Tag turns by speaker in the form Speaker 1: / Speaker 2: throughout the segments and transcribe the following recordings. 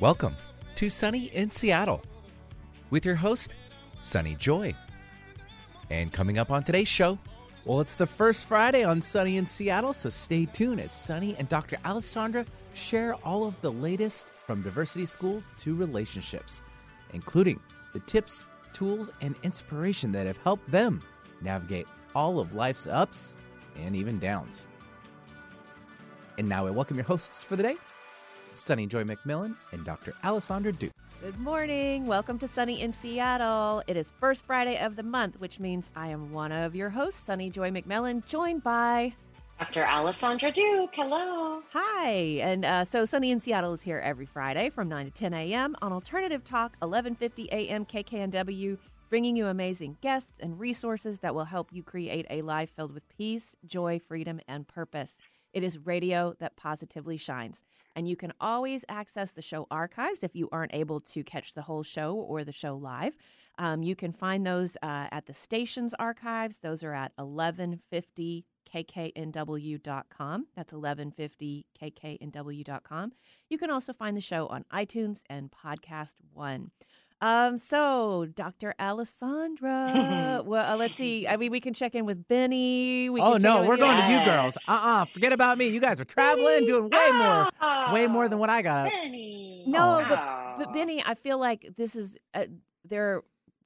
Speaker 1: Welcome to Sunny in Seattle with your host, Sunny Joy. And coming up on today's show, well, it's the first Friday on Sunny in Seattle, so stay tuned as Sunny and Dr. Alysondra share all of the latest from divinity school to relationships, including the tips, tools, and inspiration that have helped them navigate all of life's ups and even downs. And now I welcome your hosts for the day, Sunny Joy McMillan and Dr. Alysondra Duke.
Speaker 2: Good morning. Welcome to Sunny in Seattle. It is first Friday of the month, which means I am one of your hosts, Sunny Joy McMillan, joined by
Speaker 3: Dr. Alysondra Duke. Hello.
Speaker 2: Hi. And uh, so Sunny in Seattle is here every Friday from 9 to 10 a.m. on Alternative Talk, 1150 a.m. KKNW, bringing you amazing guests and resources that will help you create a life filled with peace, joy, freedom, and purpose. It is radio that positively shines. And you can always access the show archives if you aren't able to catch the whole show or the show live. Um, you can find those uh, at the station's archives. Those are at 1150kknw.com. That's 1150kknw.com. You can also find the show on iTunes and Podcast One. Um, so Dr. Alysondra, well, uh, let's see. I mean, we can check in with Benny. We
Speaker 1: oh
Speaker 2: can
Speaker 1: no, we're
Speaker 2: you.
Speaker 1: going to you girls. Uh-uh, forget about me. You guys are traveling, doing way more, way more than
Speaker 3: Oh,
Speaker 1: what I got.
Speaker 3: Benny.
Speaker 2: No,
Speaker 1: Oh.
Speaker 2: but, but Benny, I feel like this is uh, there.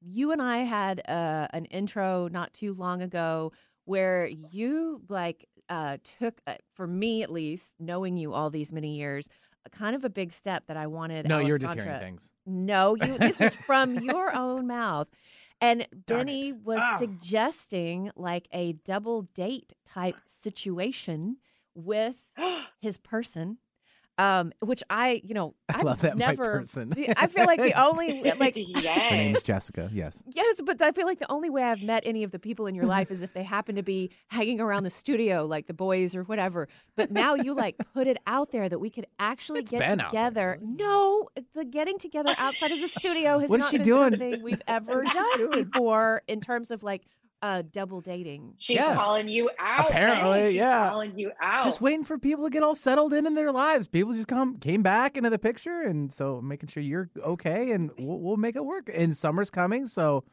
Speaker 2: You and I had uh, an intro not too long ago where you like uh, took, uh, for me at least, knowing you all these many years, a kind of a big step that I wanted.
Speaker 1: No, you're just hearing things.
Speaker 2: No, you. This was from your own mouth. And
Speaker 1: Darn
Speaker 2: Benny
Speaker 1: it.
Speaker 2: was
Speaker 1: Ah.
Speaker 2: suggesting like a double date type situation with his person, um, which I, you know,
Speaker 1: I
Speaker 2: I've
Speaker 1: love that my
Speaker 2: never.
Speaker 1: person.
Speaker 2: I feel like the only like
Speaker 1: Her
Speaker 3: yes.
Speaker 1: name's Jessica. Yes.
Speaker 2: yes, but I feel like the only way I've met any of the people in your life is if they happen to be hanging around the studio, like the boys or whatever. But now you like put it out there that we could actually
Speaker 1: It's
Speaker 2: get
Speaker 1: been out there.
Speaker 2: together. No, the getting together outside of the studio has
Speaker 1: What is
Speaker 2: not
Speaker 1: she
Speaker 2: been
Speaker 1: doing?
Speaker 2: something we've ever
Speaker 1: What is she
Speaker 2: done before in terms of like uh, double dating.
Speaker 3: She's
Speaker 1: Yeah.
Speaker 3: calling you out.
Speaker 1: Apparently,
Speaker 3: Benny. She's
Speaker 1: yeah.
Speaker 3: calling you out.
Speaker 1: Just waiting for people to get all settled in in their lives. People just come came back into the picture, and so making sure you're okay, and we'll, we'll make it work. And summer's coming, so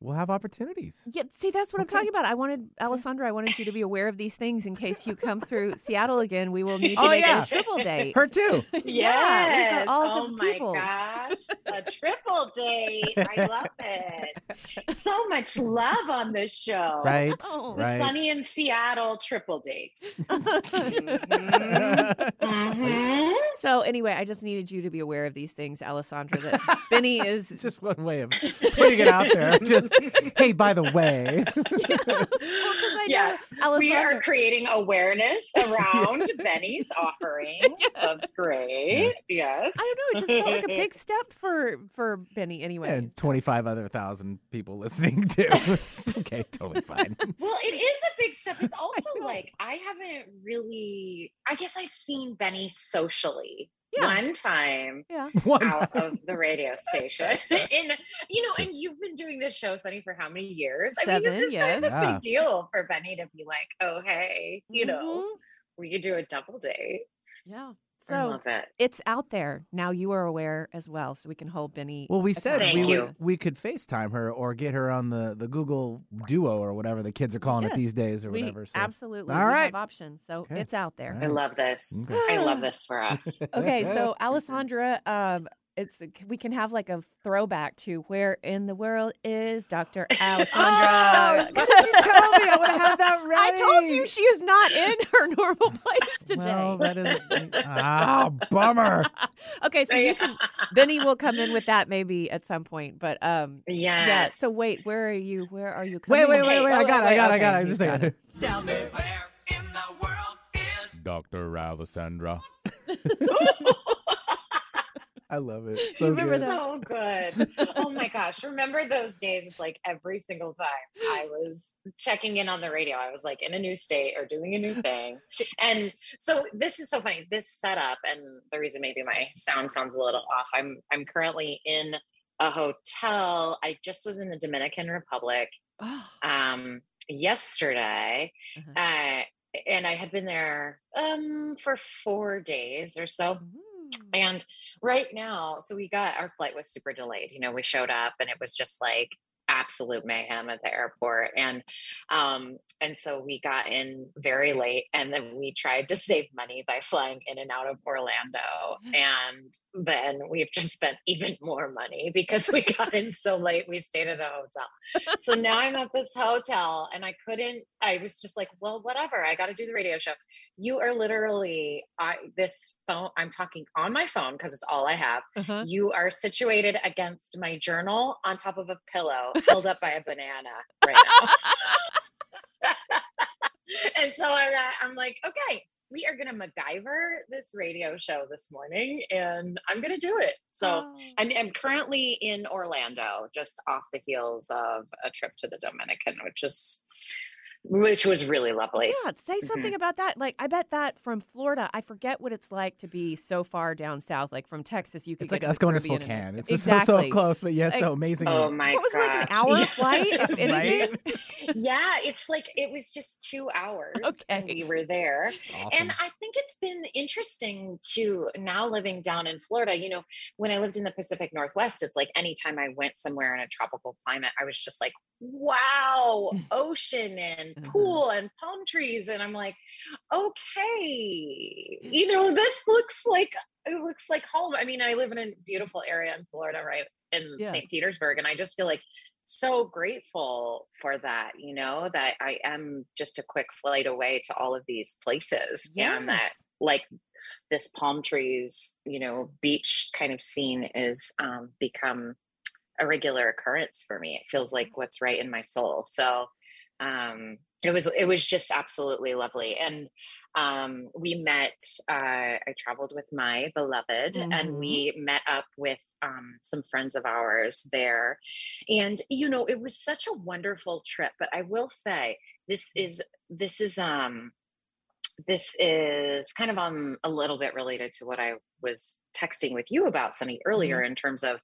Speaker 1: we'll have opportunities.
Speaker 2: Yeah, see, that's what
Speaker 1: Okay.
Speaker 2: I'm talking about. I wanted Alysondra. I wanted you to be aware of these things in case you come through Seattle again. We will need to
Speaker 1: Oh,
Speaker 2: make
Speaker 1: yeah.
Speaker 2: a triple date.
Speaker 1: Her too.
Speaker 3: Yes.
Speaker 2: Yeah, got all
Speaker 3: oh
Speaker 2: some
Speaker 3: my
Speaker 2: peoples.
Speaker 3: gosh. A triple date. I love it. So much love on this show.
Speaker 1: Right.
Speaker 2: Oh.
Speaker 1: Right.
Speaker 3: Sunny in Seattle triple date.
Speaker 1: Mm-hmm.
Speaker 3: Mhm.
Speaker 2: So anyway, I just needed you to be aware of these things, Alysondra. That Benny is
Speaker 1: just one way of putting it out there. Just hey, by the way,
Speaker 2: well, I
Speaker 3: Yeah,
Speaker 2: know
Speaker 3: We are creating awareness around Benny's offering. That's great. Yes.
Speaker 2: I don't know. It just felt like a big step for for Benny. Anyway,
Speaker 1: and twenty five other thousand people listening too. okay, totally fine.
Speaker 3: Well, it is a big step. It's also like I haven't really. I guess I've seen Benny socially
Speaker 2: Yeah.
Speaker 3: one time
Speaker 2: yeah.
Speaker 1: One
Speaker 3: out
Speaker 1: time.
Speaker 3: of the radio station, and you know, and you've been doing this show, Sunny, for how many years? I mean,
Speaker 2: Seven,
Speaker 3: this is kind of
Speaker 1: yes.
Speaker 3: a big deal for Benny to be like, "Oh, hey, you know,
Speaker 2: Mhm.
Speaker 3: we could do a double date."
Speaker 2: Yeah.
Speaker 3: I
Speaker 2: So
Speaker 3: love it.
Speaker 2: it's out there now. You are aware as well, so we can hold Benny.
Speaker 1: Well, we said we would we could FaceTime her or get her on the, the Google Duo or whatever the kids are calling
Speaker 2: Yes,
Speaker 1: it these days or
Speaker 2: we
Speaker 1: whatever. So.
Speaker 2: absolutely
Speaker 1: All
Speaker 2: we
Speaker 1: right.
Speaker 2: have options, so
Speaker 1: Okay.
Speaker 2: it's out there.
Speaker 1: All
Speaker 3: I love this.
Speaker 1: Okay.
Speaker 3: I love this for us.
Speaker 2: Okay, so Alysondra, um, it's we can have like a throwback to where in the world is Dr.
Speaker 1: Oh,
Speaker 2: Alysondra?
Speaker 1: why did you tell me? I would have had that ready.
Speaker 2: I told you she is not in her normal place today.
Speaker 1: Well, that is ah bummer.
Speaker 2: okay, so you can Benny will come in with that maybe at some point, but um,
Speaker 3: yes.
Speaker 2: yeah. So wait, where are you? Where are you coming?
Speaker 1: Wait, wait, wait, wait! I got it! I got it! I got it! I
Speaker 2: he's
Speaker 1: just
Speaker 2: got it.
Speaker 4: Tell me where in the world is
Speaker 1: Dr. Alysondra. I love it. So
Speaker 2: remember
Speaker 1: good.
Speaker 2: that?
Speaker 3: so good. Oh my gosh. Remember those days? It's like every single time I was checking in on the radio, I was like in a new state or doing a new thing. And so this is so funny. This setup, and the reason maybe my sound sounds a little off. I'm I'm currently in a hotel. I just was in the Dominican Republic
Speaker 2: Oh,
Speaker 3: um yesterday.
Speaker 2: Uh-huh.
Speaker 3: Uh and I had been there um for four days or so.
Speaker 2: ooh.
Speaker 3: And right now, so we got our flight was super delayed. You know, we showed up and it was just like absolute mayhem at the airport and um and so we got in very late and then we tried to save money by flying in and out of Orlando and then we've just spent even more money because we got in so late we stayed at a hotel so now I'm at this hotel and I couldn't I was just like well whatever I got to do the radio show you are literally I this phone I'm talking on my phone because it's all I have
Speaker 2: Uh-huh.
Speaker 3: you are situated against my journal on top of a pillow held up by a banana right now. and so I'm, I'm like, okay, we are going to MacGyver this radio show this morning and I'm going to do it. So
Speaker 2: Oh.
Speaker 3: I'm, I'm currently in Orlando, just off the heels of a trip to the Dominican, which is, which was really lovely.
Speaker 2: Yeah, say
Speaker 3: Mm-hmm.
Speaker 2: something about that. Like, I bet that from Florida, I forget what it's like to be so far down south. Like from Texas, you could
Speaker 5: It's
Speaker 2: get
Speaker 5: like us
Speaker 2: the
Speaker 5: going to Spokane.
Speaker 2: and-
Speaker 5: It's just so, so close, but yeah, so amazing.
Speaker 3: Oh my
Speaker 2: What was it, like an hour
Speaker 3: Yeah.
Speaker 2: flight, if anything?
Speaker 5: Right?
Speaker 3: yeah, it's like it was just two hours and
Speaker 2: Okay.
Speaker 3: we were there.
Speaker 5: Awesome.
Speaker 3: And I think it's been interesting to now living down in Florida. You know, when I lived in the Pacific Northwest, it's like anytime I went somewhere in a tropical climate, I was just like, wow, ocean and
Speaker 2: Mhm.
Speaker 3: pool and palm trees. And I'm like, okay, you know, this looks like it looks like home. I mean, I live in a beautiful area in Florida, right? In
Speaker 2: Yeah.
Speaker 3: St. Petersburg. And I just feel like so grateful for that, you know, that I am just a quick flight away to all of these places and that
Speaker 2: Yes.
Speaker 3: like this palm trees, you know, beach kind of scene is um become a regular occurrence for me. It feels like what's right in my soul. So um it was it was just absolutely lovely and um we met uh i traveled with my beloved
Speaker 2: Mhm.
Speaker 3: and we met up with um some friends of ours there and you know it was such a wonderful trip but i will say this is this is um this is kind of um a little bit related to what i was texting with you about sunny earlier in terms of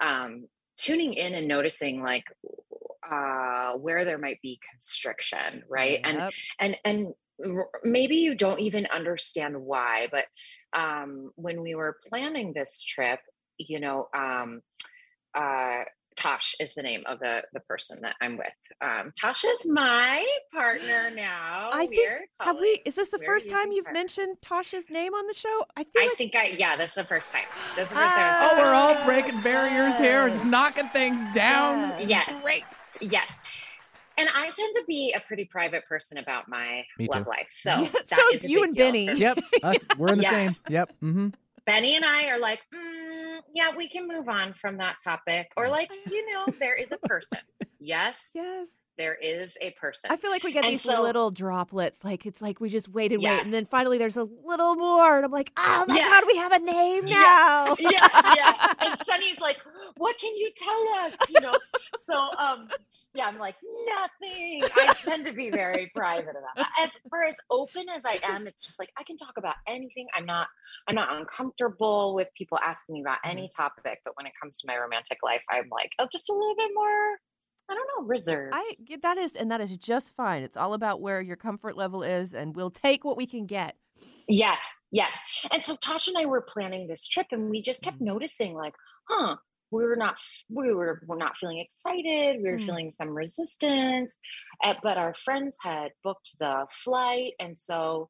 Speaker 3: um tuning in and noticing like uh where there might be constriction right and
Speaker 2: Yep.
Speaker 3: and and r- maybe you don't even understand why but um when we were planning this trip you know um uh Tosh is the name of the the person that I'm with. Um, Tosh is my partner now.
Speaker 2: I think-
Speaker 3: We're
Speaker 2: Have we? Is this the
Speaker 3: We're
Speaker 2: first time you've
Speaker 3: her.
Speaker 2: mentioned Tasha's name on the show? I feel
Speaker 3: I
Speaker 2: like
Speaker 3: think I yeah, this is the first time. This is the first time.
Speaker 5: oh, we're all breaking barriers here, just knocking things down.
Speaker 2: Yes.
Speaker 3: Yes.
Speaker 5: Great.
Speaker 3: Yes. And I tend to be a pretty private person about my
Speaker 5: Me
Speaker 3: love
Speaker 5: too.
Speaker 3: life. So
Speaker 2: Yeah,
Speaker 3: that
Speaker 2: so
Speaker 3: is
Speaker 2: you and Benny.
Speaker 3: for.
Speaker 5: Yep, us, we're in the same. Yep. Mm-hmm.
Speaker 3: Benny and I are like, mm, yeah, we can move on from that topic. Or like, you know, there is a person. Yes,
Speaker 2: yes.
Speaker 3: There is a person.
Speaker 2: I feel like we get
Speaker 3: And
Speaker 2: these
Speaker 3: so-
Speaker 2: little droplets. Like it's like we just wait and wait, and then finally there's a little more, and I'm like, oh my
Speaker 3: Yeah.
Speaker 2: god, we have a name
Speaker 3: Yeah.
Speaker 2: now.
Speaker 3: yeah, yeah. And Sunny's like, what can you tell us? You know, so um, yeah, I'm like, nothing. I tend to be very private about that. As for as open as I am, it's just like I can talk about anything. I'm not I'm not uncomfortable with people asking me about any topic, but when it comes to my romantic life, I'm like, oh, just a little bit more, I don't know, reserved.
Speaker 2: I get that is, and that is just fine. It's all about where your comfort level is, and we'll take what we can get.
Speaker 3: Yes, yes. And so Tasha and I were planning this trip and we just kept noticing like, huh, we were not we were we're not feeling excited. We were
Speaker 2: Mm.
Speaker 3: feeling some resistance. uh, but our friends had booked the flight and so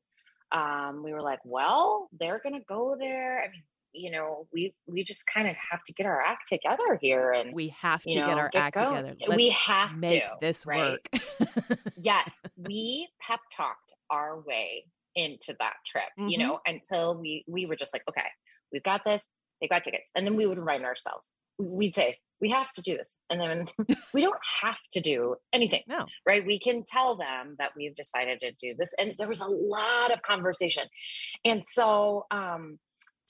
Speaker 3: um we were like, well, they're going to go there. I mean, you know, we we just kind of have to get our act together here and
Speaker 2: We have to
Speaker 3: you know,
Speaker 2: get our
Speaker 3: get
Speaker 2: act
Speaker 3: going.
Speaker 2: together.
Speaker 3: we
Speaker 2: Let's
Speaker 3: have
Speaker 2: make
Speaker 3: to
Speaker 2: this
Speaker 3: right?
Speaker 2: work.
Speaker 3: yes, we pep talked our way into that trip, you
Speaker 2: Mhm.
Speaker 3: know, until we we were just like, okay, we've got this. They got tickets, and then we would remind ourselves. We- We'd say we have to do this, and then we don't have to do anything,
Speaker 2: no,
Speaker 3: right? We can tell them that we've decided to do this, and there was a lot of conversation, and so um,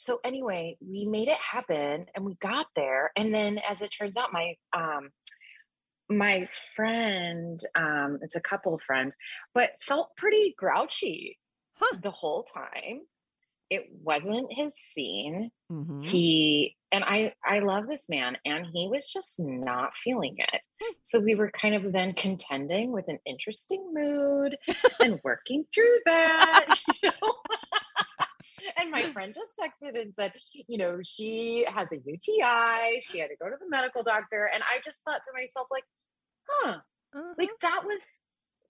Speaker 3: so anyway, we made it happen, and we got there, and then as it turns out, my um my friend um it's a couple friend but felt pretty grouchy
Speaker 2: Huh.
Speaker 3: the whole time it wasn't his scene
Speaker 2: Mhm.
Speaker 3: he and i i love this man and he was just not feeling it
Speaker 2: Hmm.
Speaker 3: so we were kind of then contending with an interesting mood and working through that you know? and my friend just texted and said, you know, she has a UTI. She had to go to the medical doctor. And I just thought to myself, like, huh,
Speaker 2: Uh-huh.
Speaker 3: like that was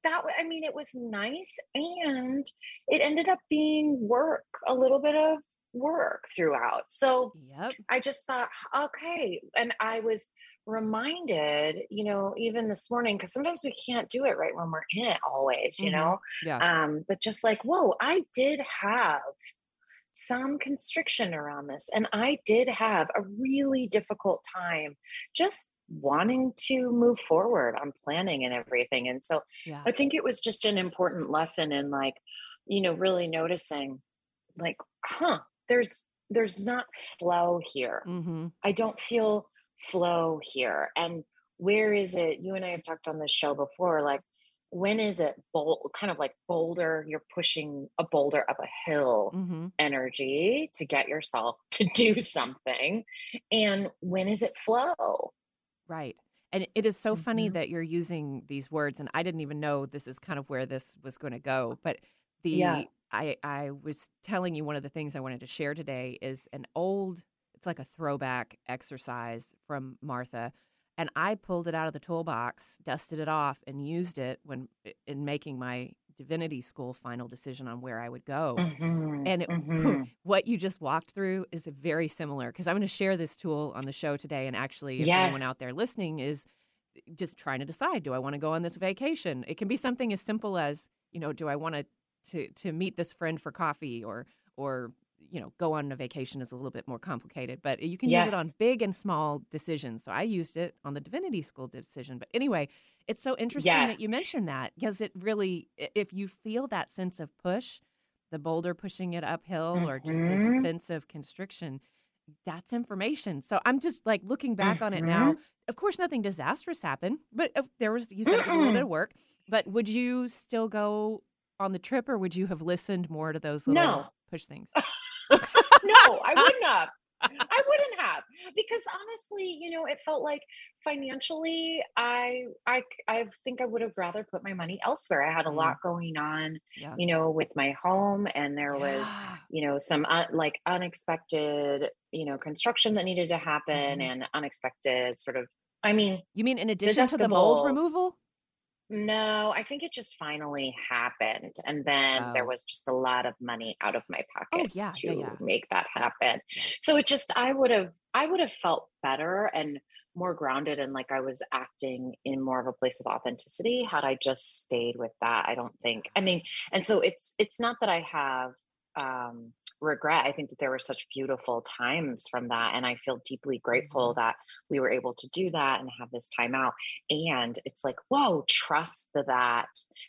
Speaker 3: that i mean it was nice and it ended up being work a little bit of work throughout so
Speaker 2: Yep.
Speaker 3: i just thought okay and i was reminded you know even this morning because sometimes we can't do it right when we're in it always you
Speaker 2: Mhm.
Speaker 3: know
Speaker 2: Yeah.
Speaker 3: um but just like whoa i did have some constriction around this and i did have a really difficult time just wanting to move forward on planning and everything and so
Speaker 2: Yeah.
Speaker 3: i think it was just an important lesson in like you know really noticing like huh there's there's not flow here
Speaker 2: Mm-hmm.
Speaker 3: I don't feel flow here. And where is it? You and I have talked on this show before. Like, when is it bold, kind of like boulder? You're pushing a boulder up a hill
Speaker 2: Mm-hmm.
Speaker 3: energy to get yourself to do something. And when is it flow?
Speaker 2: Right. And it is so funny
Speaker 3: Mhm.
Speaker 2: that you're using these words, and I didn't even know this is kind of where this was going to go. But the
Speaker 3: Yeah.
Speaker 2: I I was telling you one of the things I wanted to share today is an old. It's like a throwback exercise from Martha, and I pulled it out of the toolbox, dusted it off, and used it when in making my divinity school final decision on where I would go.
Speaker 3: Mhm,
Speaker 2: And it,
Speaker 3: mhm.
Speaker 2: what you just walked through is very similar because I'm going to share this tool on the show today. And actually, if anyone out there listening is just trying to decide, do I want to go on this vacation? It can be something as simple as, you know, do I want to to to meet this friend for coffee or or you know go on a vacation is a little bit more complicated but you can use it on big and small decisions so i used it on the divinity school decision but anyway it's so interesting
Speaker 3: Yes.
Speaker 2: that you mentioned that because it really if you feel that sense of push the boulder pushing it uphill or just a
Speaker 3: Mhm.
Speaker 2: sense of constriction that's information so i'm just like looking back on it now
Speaker 3: Mm-hmm.
Speaker 2: of course nothing disastrous happened but if there was you said it was a little bit of work but would you still go on the trip or would you have listened more to those little
Speaker 3: No.
Speaker 2: push things
Speaker 3: no, I wouldn't have. I wouldn't have because honestly, you know, it felt like financially, I, I, I think I would have rather put my money elsewhere. I had a
Speaker 2: Mm.
Speaker 3: lot going on,
Speaker 2: yeah
Speaker 3: you know, with my home, and there was, you know, some uh, like unexpected, you know, construction that needed to happen,
Speaker 2: Mhm.
Speaker 3: and unexpected sort of. I mean,
Speaker 2: you mean in addition to the mold removal
Speaker 3: no, I think it just finally happened. And then there
Speaker 2: Oh.
Speaker 3: was just a lot of money out of my pocket
Speaker 2: yeah,
Speaker 3: to
Speaker 2: yeah, yeah.
Speaker 3: make that happen. So it just I would have I would have felt better and more grounded and like I was acting in more of a place of authenticity had I just stayed with that. I don't think. I mean, and so it's it's not that I have um regret. I think that there were such beautiful times from that and I feel deeply grateful that we were able to do that and have this time out and it's like whoa trust that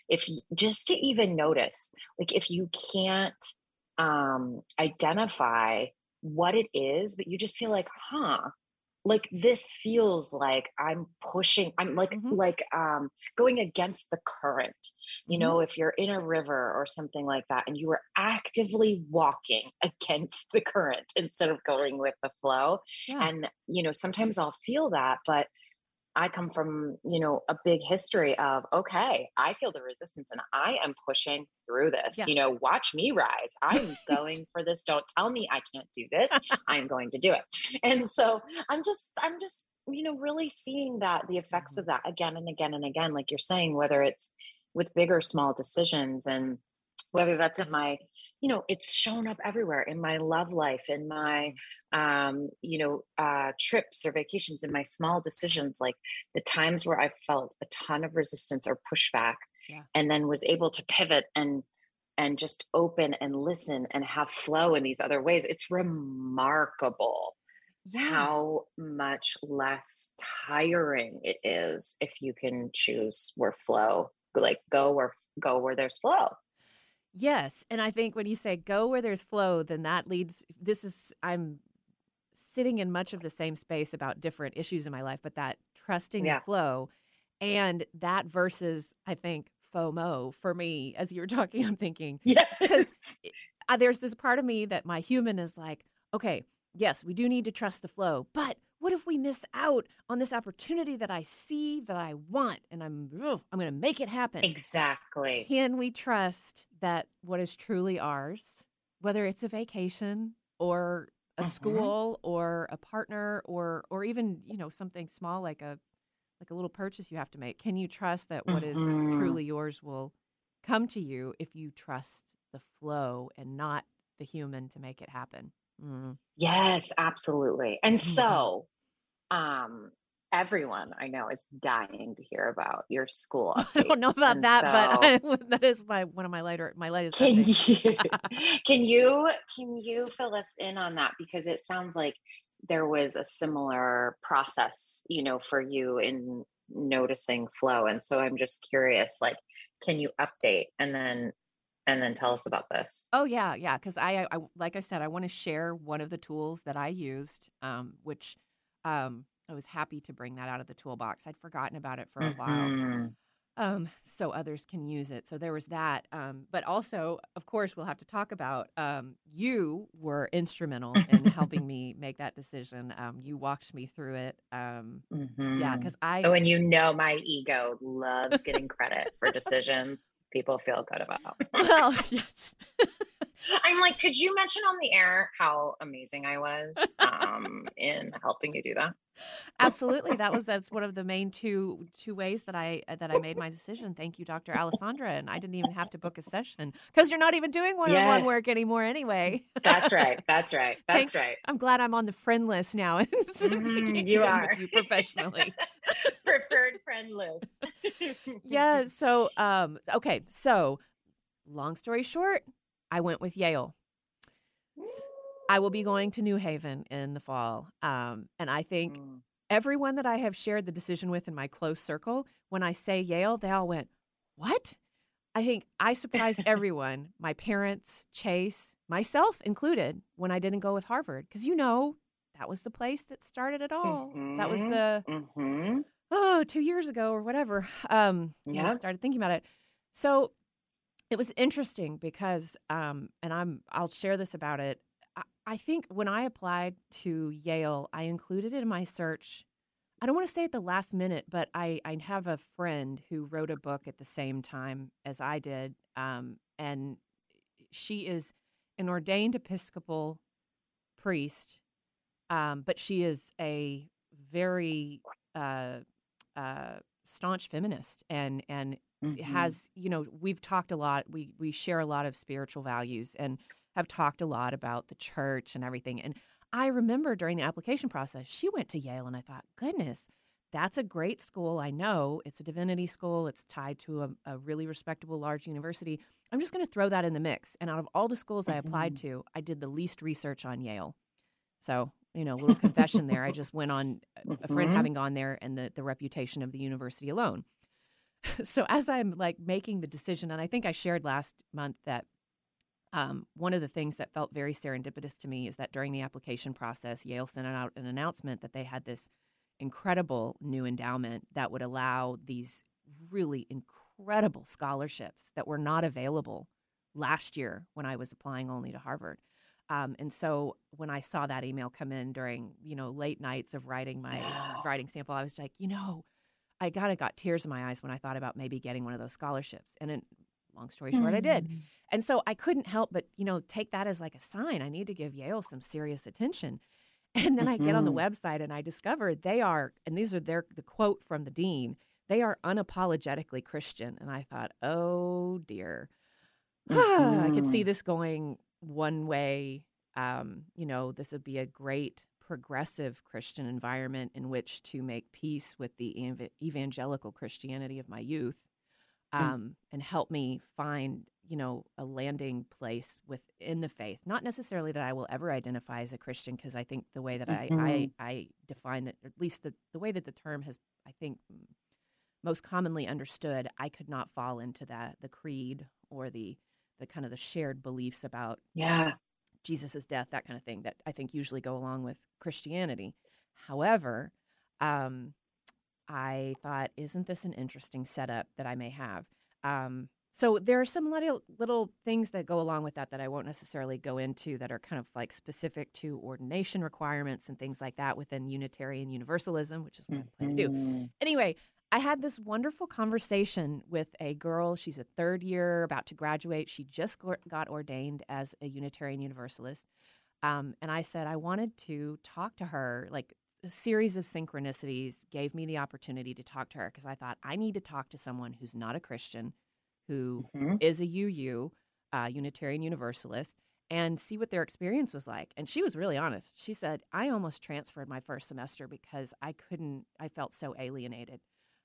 Speaker 3: if you just to even notice like if you can't um identify what it is but you just feel like huh like this feels like i'm pushing i'm like
Speaker 2: Mhm.
Speaker 3: like um going against the current you
Speaker 2: Mhm.
Speaker 3: know if you're in a river or something like that and you are actively walking against the current instead of going with the flow
Speaker 2: yeah
Speaker 3: and you know sometimes i'll feel that but i come from you know a big history of okay i feel the resistance and i am pushing through this
Speaker 2: Yeah.
Speaker 3: you know watch me rise. I'm going for this. Don't tell me i can't do this. I'm going to do it. And so i'm just i'm just you know really seeing that the effects mm-hmm. of that again and again and again like you're saying whether it's with big or small decisions and whether that's in my you know it's shown up everywhere in my love life in my um you know uh trips or vacations and my small decisions like the times where i felt a ton of resistance or pushback
Speaker 2: Yeah.
Speaker 3: and then was able to pivot and and just open and listen and have flow in these other ways it's remarkable
Speaker 2: yeah
Speaker 3: how much less tiring it is if you can choose where flow like go where go where there's flow
Speaker 2: Yes, and I think when you say go where there's flow, then that leads. This is I'm sitting in much of the same space about different issues in my life, but that trusting
Speaker 3: Yeah.
Speaker 2: the flow, and that versus I think FOMO for me. As you were talking, I'm thinking
Speaker 3: yes
Speaker 2: because uh, there's this part of me that my human is like, okay, yes, we do need to trust the flow, but what if we miss out on this opportunity that I see that I want, and I'm ugh, I'm going to make it happen.
Speaker 3: exactly
Speaker 2: Can we trust that what is truly ours whether it's a vacation or a
Speaker 3: Mhm.
Speaker 2: school or a partner or or even you know something small like a like a little purchase you have to make can you trust that what is
Speaker 3: Mhm.
Speaker 2: truly yours will come to you if you trust the flow and not the human to make it happen mm.
Speaker 3: Yes, absolutely. And
Speaker 2: Mhm.
Speaker 3: so, um, everyone I know is dying to hear about your school
Speaker 2: i don't know about
Speaker 3: And
Speaker 2: that
Speaker 3: so
Speaker 2: but that is my one of my lighter my lightest.
Speaker 3: can
Speaker 2: updates.
Speaker 3: you can you can you fill us in on that because it sounds like there was a similar process, you know, for you in noticing flow. And so I'm just curious, like, can you update and then and then tell us about this?
Speaker 2: Oh yeah, yeah. Because I, I, like I said, I want to share one of the tools that I used, um, which um, I was happy to bring that out of the toolbox. I'd forgotten about it for a while,
Speaker 3: Mhm.
Speaker 2: um, so others can use it. So there was that. Um, but also, of course, we'll have to talk about. Um, you were instrumental in helping me make that decision. Um, you walked me through it. Um, yeah,
Speaker 3: Mhm.
Speaker 2: because I.
Speaker 3: Oh, and you know my ego loves getting credit for decisions people feel good about.
Speaker 2: well, yes.
Speaker 3: I'm like, could you mention on the air how amazing I was um, in helping you do that?
Speaker 2: Absolutely, that was that's one of the main two two ways that I that I made my decision. Thank you, Dr. Alysondra, and I didn't even have to book a session because you're not even doing one on one work anymore anyway.
Speaker 3: That's right. That's right. That's
Speaker 2: Thanks.
Speaker 3: right.
Speaker 2: I'm glad I'm on the friend list now. and since I
Speaker 3: Mhm, you are.
Speaker 2: you professionally.
Speaker 3: Preferred friend list.
Speaker 2: yeah. So, um, okay. So, long story short, I went with Yale. I will be going to New Haven in the fall, um, and I think
Speaker 3: Mm.
Speaker 2: everyone that I have shared the decision with in my close circle, when I say Yale, they all went, What? I think I surprised everyone, my parents, Chase, myself included, when I didn't go with Harvard. Because you know, that was the place that started it all. That was
Speaker 3: Mhm.
Speaker 2: the,
Speaker 3: Mhm.
Speaker 2: oh, two years ago or whatever. Um, know, I
Speaker 3: Yeah.
Speaker 2: started thinking about it. So it was interesting because, um, and I'm, I'll share this about it. I, think when I applied to Yale, I included it in my search. I don't want to say at the last minute, but I, I have a friend who wrote a book at the same time as I did. Um, and she is an ordained Episcopal priest, um, but she is a very uh, uh, staunch feminist and and
Speaker 3: Mhm.
Speaker 2: has you know we've talked a lot we we share a lot of spiritual values and have talked a lot about the church and everything and i remember during the application process she went to yale and i thought goodness that's a great school i know it's a divinity school it's tied to a, a really respectable large university. I'm just going to throw that in the mix and out of all the schools i applied to i did the least research on yale. So you know a little confession there i just went on a friend
Speaker 3: Mhm.
Speaker 2: having gone there and the, the reputation of the university alone. So as I'm like making the decision, and I think I shared last month that um, one of the things that felt very serendipitous to me is that during the application process, Yale sent out an announcement that they had this incredible new endowment that would allow these really incredible scholarships that were not available last year when I was applying only to Harvard. Um, and so when I saw that email come in during, you know, late nights of writing my
Speaker 3: Yeah.
Speaker 2: writing sample, I was like, you know, I kind of got tears in my eyes when I thought about maybe getting one of those scholarships. And then, long story short, I did.
Speaker 3: Mm.
Speaker 2: And so I couldn't help but, you know, take that as like a sign. I need to give Yale some serious attention. And then I get on the
Speaker 3: Mhm.
Speaker 2: website and I discover they are, and these are their the quote from the dean, they are unapologetically Christian. And I thought, oh dear. I could see
Speaker 3: Mhm.
Speaker 2: this going one way. Um, you know, this would be a great progressive Christian environment in which to make peace with the ev- evangelical Christianity of my youth um, and help me find, you know, a landing place within the faith. Not necessarily that I will ever identify as a Christian, because I think the way that I, I,
Speaker 3: Mhm.
Speaker 2: I define it, or at least the, the way that the term has, I think, most commonly understood, I could not fall into that, the creed or the, the kind of the shared beliefs about
Speaker 3: Yeah.
Speaker 2: Jesus' death, that kind of thing that I think usually go along with Christianity. However, um, I thought, isn't this an interesting setup that I may have? Um, so there are some little little things that go along with that that I won't necessarily go into that are kind of like specific to ordination requirements and things like that within Unitarian Universalism, which is what I plan to do
Speaker 3: Mhm.
Speaker 2: anyway, I had this wonderful conversation with a girl. She's a third year, about to graduate. She just got ordained as a Unitarian Universalist. Um, and I said I wanted to talk to her. Like a series of synchronicities gave me the opportunity to talk to her because I thought I need to talk to someone who's not a Christian, who
Speaker 3: Mhm.
Speaker 2: is a UU, uh, Unitarian Universalist, and see what their experience was like. And she was really honest. She said, I almost transferred my first semester because I couldn't, I felt so alienated.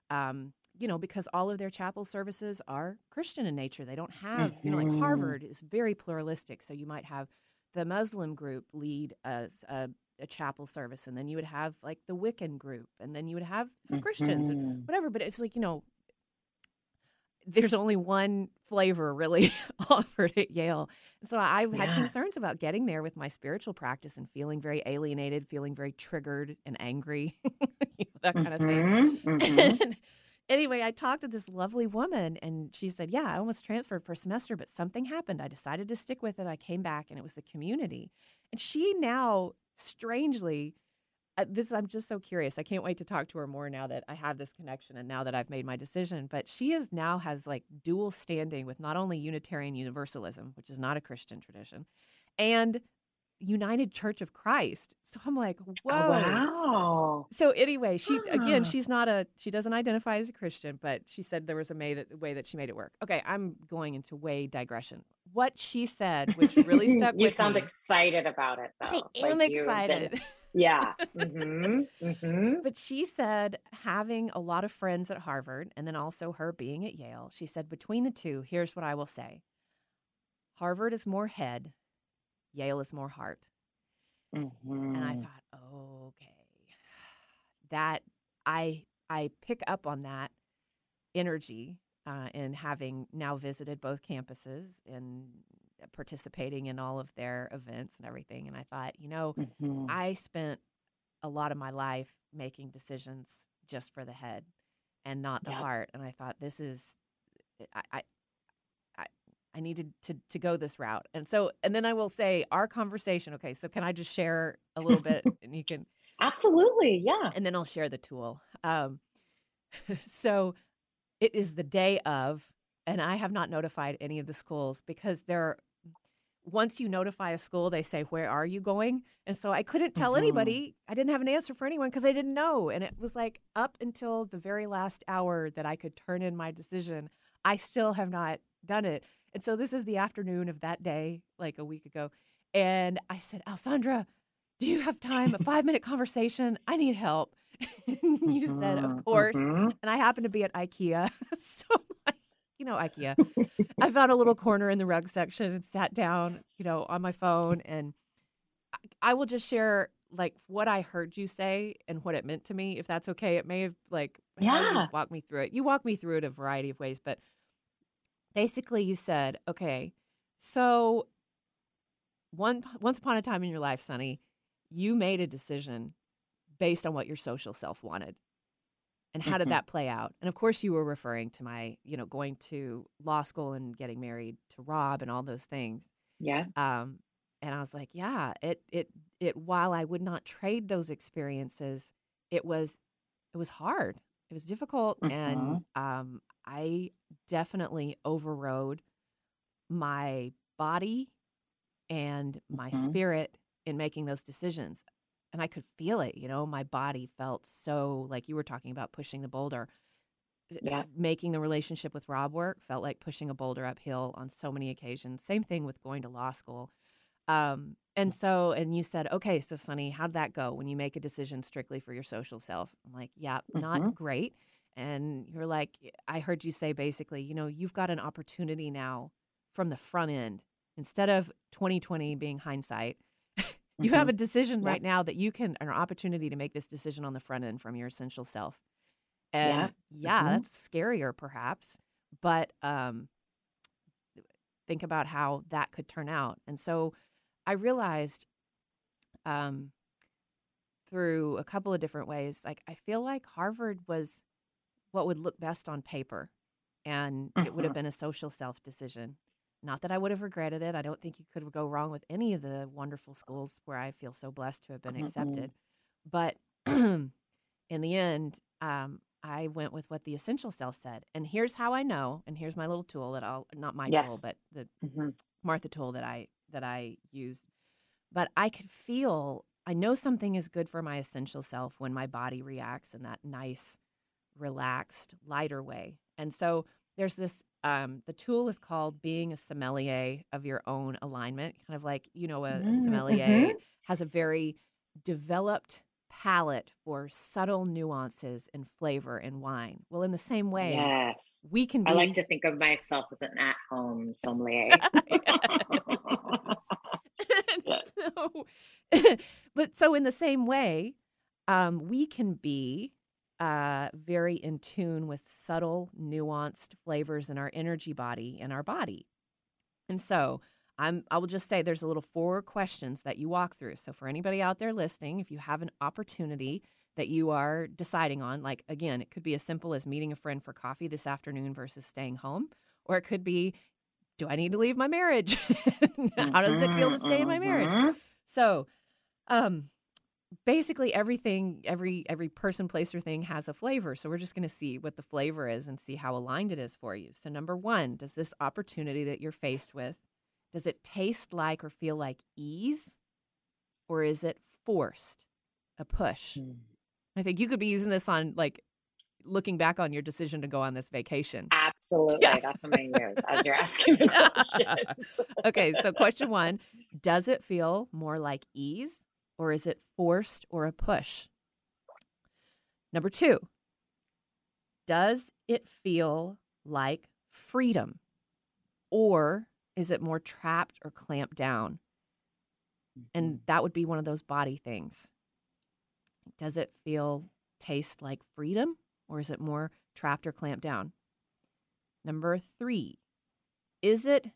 Speaker 2: Um, you know, because all of their chapel services are Christian in nature. They don't have, you know, like
Speaker 3: Mhm.
Speaker 2: Harvard is very pluralistic. So you might have the Muslim group lead a, a, a chapel service, and then you would have like the Wiccan group, and then you would have Christians and
Speaker 3: Mhm.
Speaker 2: whatever. But it's like, you know, there's only one flavor really offered at Yale. And so I had
Speaker 3: Yeah.
Speaker 2: concerns about getting there with my spiritual practice and feeling very alienated, feeling very triggered and angry, you know, that kind of thing.
Speaker 3: Mhm, mhm.
Speaker 2: Anyway, I talked to this lovely woman and she said, Yeah, I almost transferred for a semester, but something happened. I decided to stick with it. I came back and it was the community. And she now, strangely, uh, this I'm just so curious. I can't wait to talk to her more now that I have this connection and now that I've made my decision. But she is now has like dual standing with not only Unitarian Universalism, which is not a Christian tradition, and United Church of Christ. So I'm like, whoa.
Speaker 3: Oh, wow.
Speaker 2: So anyway, she again,
Speaker 3: Ah.
Speaker 2: she's not a she doesn't identify as a Christian, but she said there was a way that way that she made it work. Okay, I'm going into way digression. What she said, which really stuck with you
Speaker 3: sound
Speaker 2: me.
Speaker 3: excited about it, though.
Speaker 2: I am
Speaker 3: Like you've been-
Speaker 2: excited.
Speaker 3: yeah. hmm hmm
Speaker 2: But she said having a lot of friends at Harvard and then also her being at Yale, she said between the two, here's what I will say. Harvard is more head, Yale is more heart. And
Speaker 3: Mm.
Speaker 2: I thought, okay, that I I pick up on that energy uh, in having now visited both campuses and participating in all of their events and everything. And I thought, you know,
Speaker 3: Mhm.
Speaker 2: I spent a lot of my life making decisions just for the head and not the
Speaker 3: Yep.
Speaker 2: heart. And I thought, this is, I, I, I, needed to to go this route. And so, and then I will say, our conversation. Okay, so can I just share a little bit, and you can
Speaker 3: Absolutely. Yeah.
Speaker 2: and then I'll share the tool. Um, so it is the day of, and I have not notified any of the schools because they're. Once you notify a school, they say, "Where are you going?" And so I couldn't tell
Speaker 3: Mhm.
Speaker 2: anybody. I didn't have an answer for anyone because I didn't know. And it was like up until the very last hour that I could turn in my decision. I still have not done it. And so this is the afternoon of that day, like a week ago. And I said, Alysondra, do you have time? A five minute conversation? I need help. you said, of course.
Speaker 3: mhm.
Speaker 2: And I happened to be at IKEA. so, like, you know, IKEA. I found a little corner in the rug section and sat down, you know, on my phone. And I, I will just share like what I heard you say and what it meant to me, if that's okay. It may have like,
Speaker 3: Yeah.
Speaker 2: walk me through it. You walk me through it a variety of ways, but basically you said, okay, so one once upon a time in your life, Sunny, you made a decision based on what your social self wanted. And how did
Speaker 3: Mhm.
Speaker 2: that play out? And of course you were referring to my, you know, going to law school and getting married to Rob and all those things.
Speaker 3: Yeah.
Speaker 2: Um, and I was like, yeah, it it it while I would not trade those experiences, it was it was hard. It was difficult and um I definitely overrode my body and my
Speaker 3: Mhm.
Speaker 2: spirit in making those decisions. And I could feel it, you know, my body felt so like you were talking about pushing the boulder.
Speaker 3: Yeah.
Speaker 2: Making the relationship with Rob work felt like pushing a boulder uphill on so many occasions. Same thing with going to law school. Um, and so, and you said, okay, so Sunny, how'd that go when you make a decision strictly for your social self? I'm like, yeah, not
Speaker 3: Mhm.
Speaker 2: great. And you're like, I heard you say basically, you know, you've got an opportunity now from the front end instead of 2020 being hindsight. you have
Speaker 3: Mhm.
Speaker 2: a decision
Speaker 3: Yeah.
Speaker 2: right now that you can, an opportunity to make this decision on the front end from your essential self. And yeah,
Speaker 3: Mhm.
Speaker 2: that's scarier perhaps, but um, think about how that could turn out. And so I realized um, through a couple of different ways, like I feel like Harvard was what would look best on paper, and it would have
Speaker 3: Mhm.
Speaker 2: been a social self decision. Not that I would have regretted it. I don't think you could go wrong with any of the wonderful schools where I feel so blessed to have been
Speaker 3: Mhm.
Speaker 2: accepted. But in the end, um, I went with what the essential self said. And here's how I know, and here's my little tool that I'll not my tool, but the
Speaker 3: Mhm.
Speaker 2: Martha tool that I that I used. But I could feel I know something is good for my essential self when my body reacts in that nice, relaxed, lighter way. And so there's this um, the tool is called being a sommelier of your own alignment, kind of like you know a, a
Speaker 3: Mm,
Speaker 2: sommelier
Speaker 3: mhm.
Speaker 2: has a very developed palate for subtle nuances in flavor in wine. Well, in the same way,
Speaker 3: Yes.
Speaker 2: we can be
Speaker 3: I like to think of myself as an at-home sommelier.
Speaker 2: So, but so in the same way, um, we can be uh, very in tune with subtle, nuanced flavors in our energy body and our body. And so, I'm. I will just say there's a little four questions that you walk through. So for anybody out there listening, if you have an opportunity that you are deciding on, like again, it could be as simple as meeting a friend for coffee this afternoon versus staying home, or it could be, do I need to leave my marriage? How does it feel to stay in my marriage?
Speaker 3: Mhm.
Speaker 2: So, um, basically everything, every every person, place, or thing has a flavor. So we're just going to see what the flavor is and see how aligned it is for you. So number one, does this opportunity that you're faced with, does it taste like or feel like ease, or is it forced, a push?
Speaker 3: Mm.
Speaker 2: I think you could be using this on like looking back on your decision to go on this vacation.
Speaker 3: Absolutely.
Speaker 2: Yeah.
Speaker 3: That's what to use as you're asking me questions.
Speaker 2: okay, so question one Does it feel more like ease or is it forced or a push? Number two, does it feel like freedom or is it more trapped or clamped down? And mm-hmm. that would be one of those body things. Does it feel, taste like freedom or is it more trapped or clamped down? Number three, is it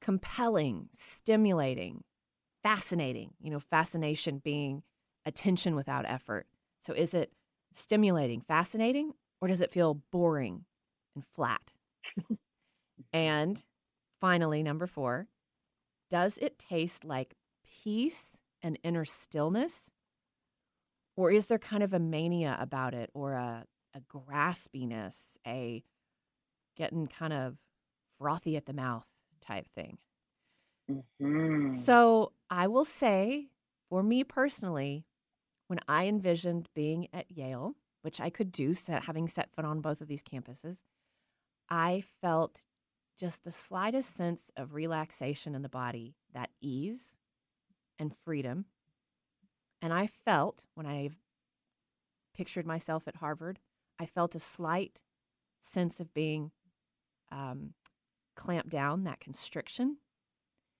Speaker 2: compelling, stimulating, fascinating? You know, fascination being attention without effort. So is it stimulating, fascinating, or does it feel boring and flat? and finally, number four, does it taste like peace and inner stillness? Or is there kind of a mania about it or a, a graspiness, a getting kind of frothy at the mouth type thing?
Speaker 3: Mhm.
Speaker 2: So I will say, for me personally, when I envisioned being at Yale, which I could do, having set foot on both of these campuses, I felt just the slightest sense of relaxation in the body, that ease and freedom. And I felt when I pictured myself at Harvard, I felt a slight sense of being um, clamped down, that constriction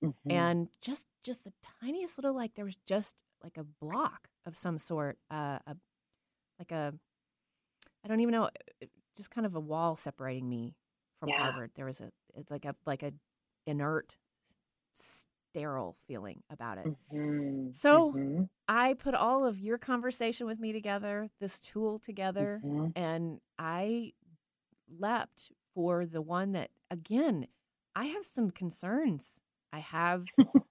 Speaker 3: Mhm.
Speaker 2: and just just the tiniest little like there was just like a block of some sort uh a like a i don't even know uh, just kind of a wall separating me from
Speaker 3: Yeah.
Speaker 2: harvard there was a it's like a like a inert sterile feeling about it
Speaker 3: Mhm.
Speaker 2: So-
Speaker 3: Mhm.
Speaker 2: i put all of your conversation with me together this tool together
Speaker 3: Mhm.
Speaker 2: and I leapt for the one that again I have some concerns. I have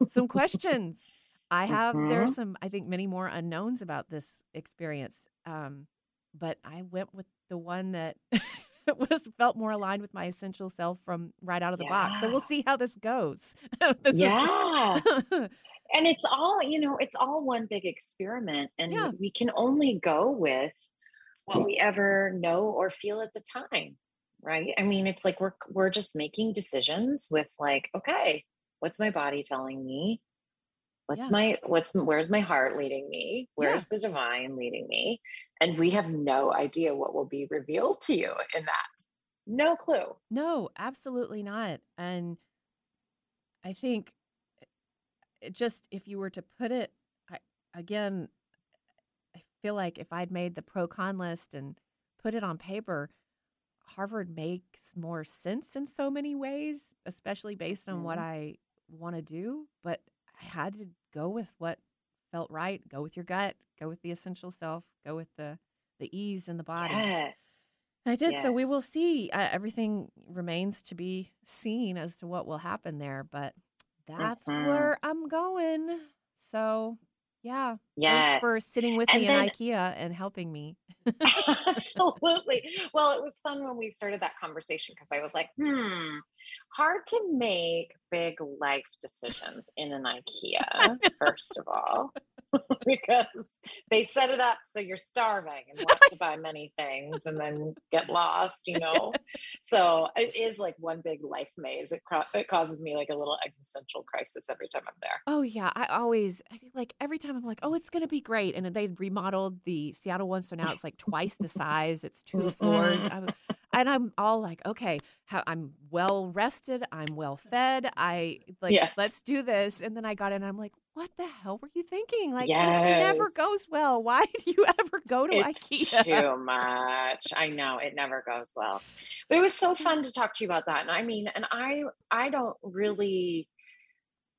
Speaker 2: some questions. I have there are
Speaker 3: Mhm.
Speaker 2: some I think many more unknowns about this experience. Um, but I went with the one that was felt more aligned with my essential self from right out of the box. So we'll see how this goes. This is-
Speaker 3: yeah. and it's all you know it's all one big experiment and
Speaker 2: Yeah.
Speaker 3: we can only go with what we ever know or feel at the time right i mean it's like we're we're just making decisions with like okay what's my body telling me what's
Speaker 2: Yeah.
Speaker 3: my what's where's my heart leading me
Speaker 2: Yeah.
Speaker 3: where's the divine leading me and we have no idea what will be revealed to you in that no clue
Speaker 2: No, absolutely not. And I think it just if you were to put it I, again, I feel like if I'd made the pro con list and put it on paper, Harvard makes more sense in so many ways, especially based on what
Speaker 3: Mhm.
Speaker 2: I want to do. But I had to go with what felt right. Go with your gut. Go with the essential self. Go with the the ease in the body.
Speaker 3: yes
Speaker 2: I did. So we will see. Uh, everything remains to be seen as to what will happen there, but that's
Speaker 3: Mhm.
Speaker 2: where I'm going. So, Yeah.
Speaker 3: Yes.
Speaker 2: Thanks for sitting with
Speaker 3: And
Speaker 2: me
Speaker 3: then-
Speaker 2: in IKEA and helping me.
Speaker 3: Absolutely. Well, it was fun when we started that conversation because I was like, hmm, hard to make big life decisions in an IKEA, first of all, because they set it up so you're starving and want to buy many things and then get lost, you know? So it is like one big life maze. It, cro- it causes me like a little existential crisis every time I'm there.
Speaker 2: Oh yeah, I always I think, like every time I'm like, oh, it's gonna be great, and then they remodeled the Seattle one, so now it's like twice the size. It's two floors, mm-hmm. I was- and I'm all like, okay, how, I'm well rested, I'm well fed, I like,
Speaker 3: Yes.
Speaker 2: let's do this. And then I got in, and I'm like, what the hell were you thinking? Like this never goes well. Why do you ever go to
Speaker 3: it's
Speaker 2: IKEA?
Speaker 3: too much i know it never goes well but it was so fun to talk to you about that and i mean and i i don't really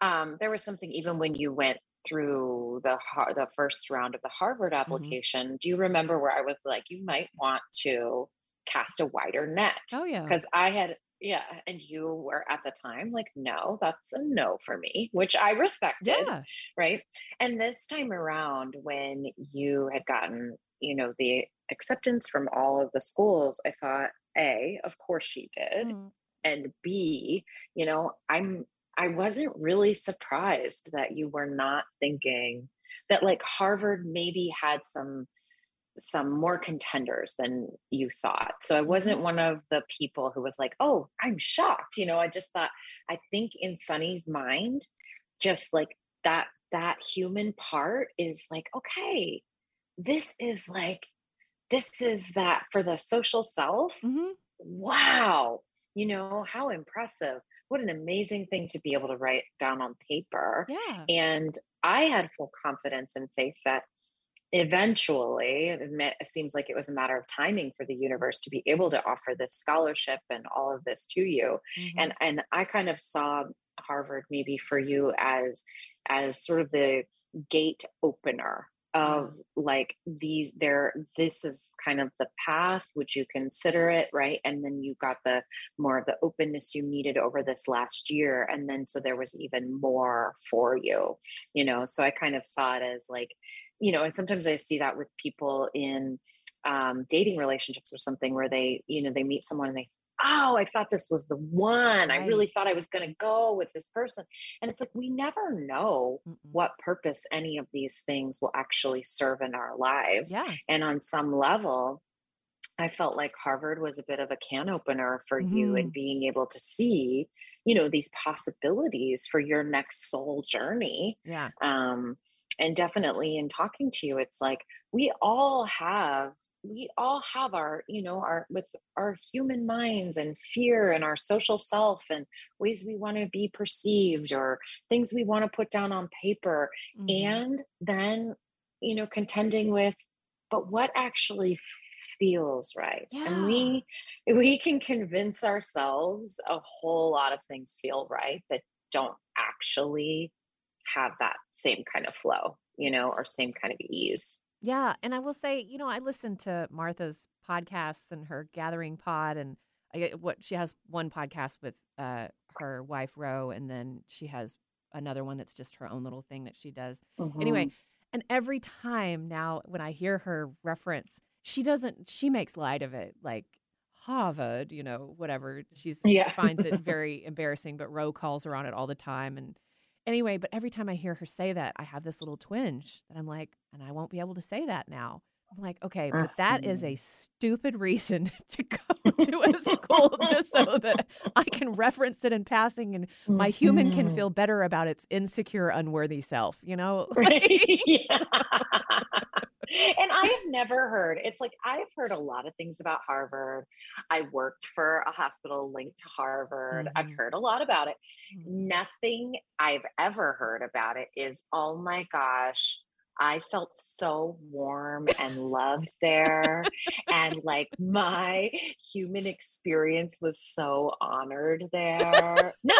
Speaker 3: um there was something even when you went through the Har- the first round of the harvard
Speaker 2: Mm-hmm.
Speaker 3: application do you remember where i was like you might want to cast a wider net
Speaker 2: Oh yeah,
Speaker 3: because I had yeah, and you were at the time like, no, that's a no for me, which I respected,
Speaker 2: yeah,
Speaker 3: right? And this time around, when you had gotten, you know, the acceptance from all of the schools, I thought, a, of course she did,
Speaker 2: Mm.
Speaker 3: and b, you know, I'm I wasn't really surprised that you were not thinking that like Harvard maybe had some some more contenders than you thought. So I wasn't one of the people who was like, "Oh, I'm shocked." You know, I just thought I think in Sunny's mind just like that that human part is like, "Okay, this is like this is that for the social self.
Speaker 2: hmm
Speaker 3: Wow. You know, how impressive. What an amazing thing to be able to write down on paper.
Speaker 2: yeah,
Speaker 3: And I had full confidence and faith that eventually, it seems like it was a matter of timing for the universe to be able to offer this scholarship and all of this to you.
Speaker 2: Mhm.
Speaker 3: And and I kind of saw Harvard maybe for you as as sort of the gate opener of like these there this is kind of the path would you consider it right and then you got the more of the openness you needed over this last year and then so there was even more for you you know so i kind of saw it as like you know and sometimes i see that with people in um, dating relationships or something where they you know they meet someone and they oh i thought this was the one. I really thought i was going to go with this person. And it's like we never know
Speaker 2: Mm-mm.
Speaker 3: what purpose any of these things will actually serve in our lives.
Speaker 2: Yeah,
Speaker 3: and on some level i felt like harvard was a bit of a can opener for you and being able to see you know these possibilities for your next soul journey.
Speaker 2: Yeah,
Speaker 3: um and definitely in talking to you it's like we all have we all have our you know our with our human minds and fear and our social self and ways we want to be perceived or things we want to put down on paper
Speaker 2: Mhm.
Speaker 3: and then you know contending with but what actually feels right and we we can convince ourselves a whole lot of things feel right that don't actually have that same kind of flow you know or same kind of ease
Speaker 2: Yeah, and I will say, you know, I listened to Martha's podcasts and her gathering pod, and I get what she has one podcast with uh, her wife Ro, and then she has another one that's just her own little thing that she does. Anyway,
Speaker 3: Mhm.
Speaker 2: and every time now when I hear her reference, she doesn't. She makes light of it, like Harvard, you know, whatever. She's
Speaker 3: Yeah.
Speaker 2: finds it very embarrassing, but Ro calls her on it all the time, and anyway, but every time I hear her say that, I have this little twinge that I'm like, and I won't be able to say that now. I'm like, okay, but that is a stupid reason to go to a school just so that I can reference it in passing and my human can
Speaker 3: Mhm.
Speaker 2: feel better about its insecure, unworthy self, you know?
Speaker 3: Right. yeah. And I have never heard, it's like I've heard a lot of things about Harvard. I worked for a hospital linked to Harvard. I've
Speaker 2: Mhm.
Speaker 3: heard a lot about it.
Speaker 2: Mhm.
Speaker 3: Nothing I've ever heard about it is, oh my gosh. I felt so warm and loved there. and like my human experience was so honored there. No,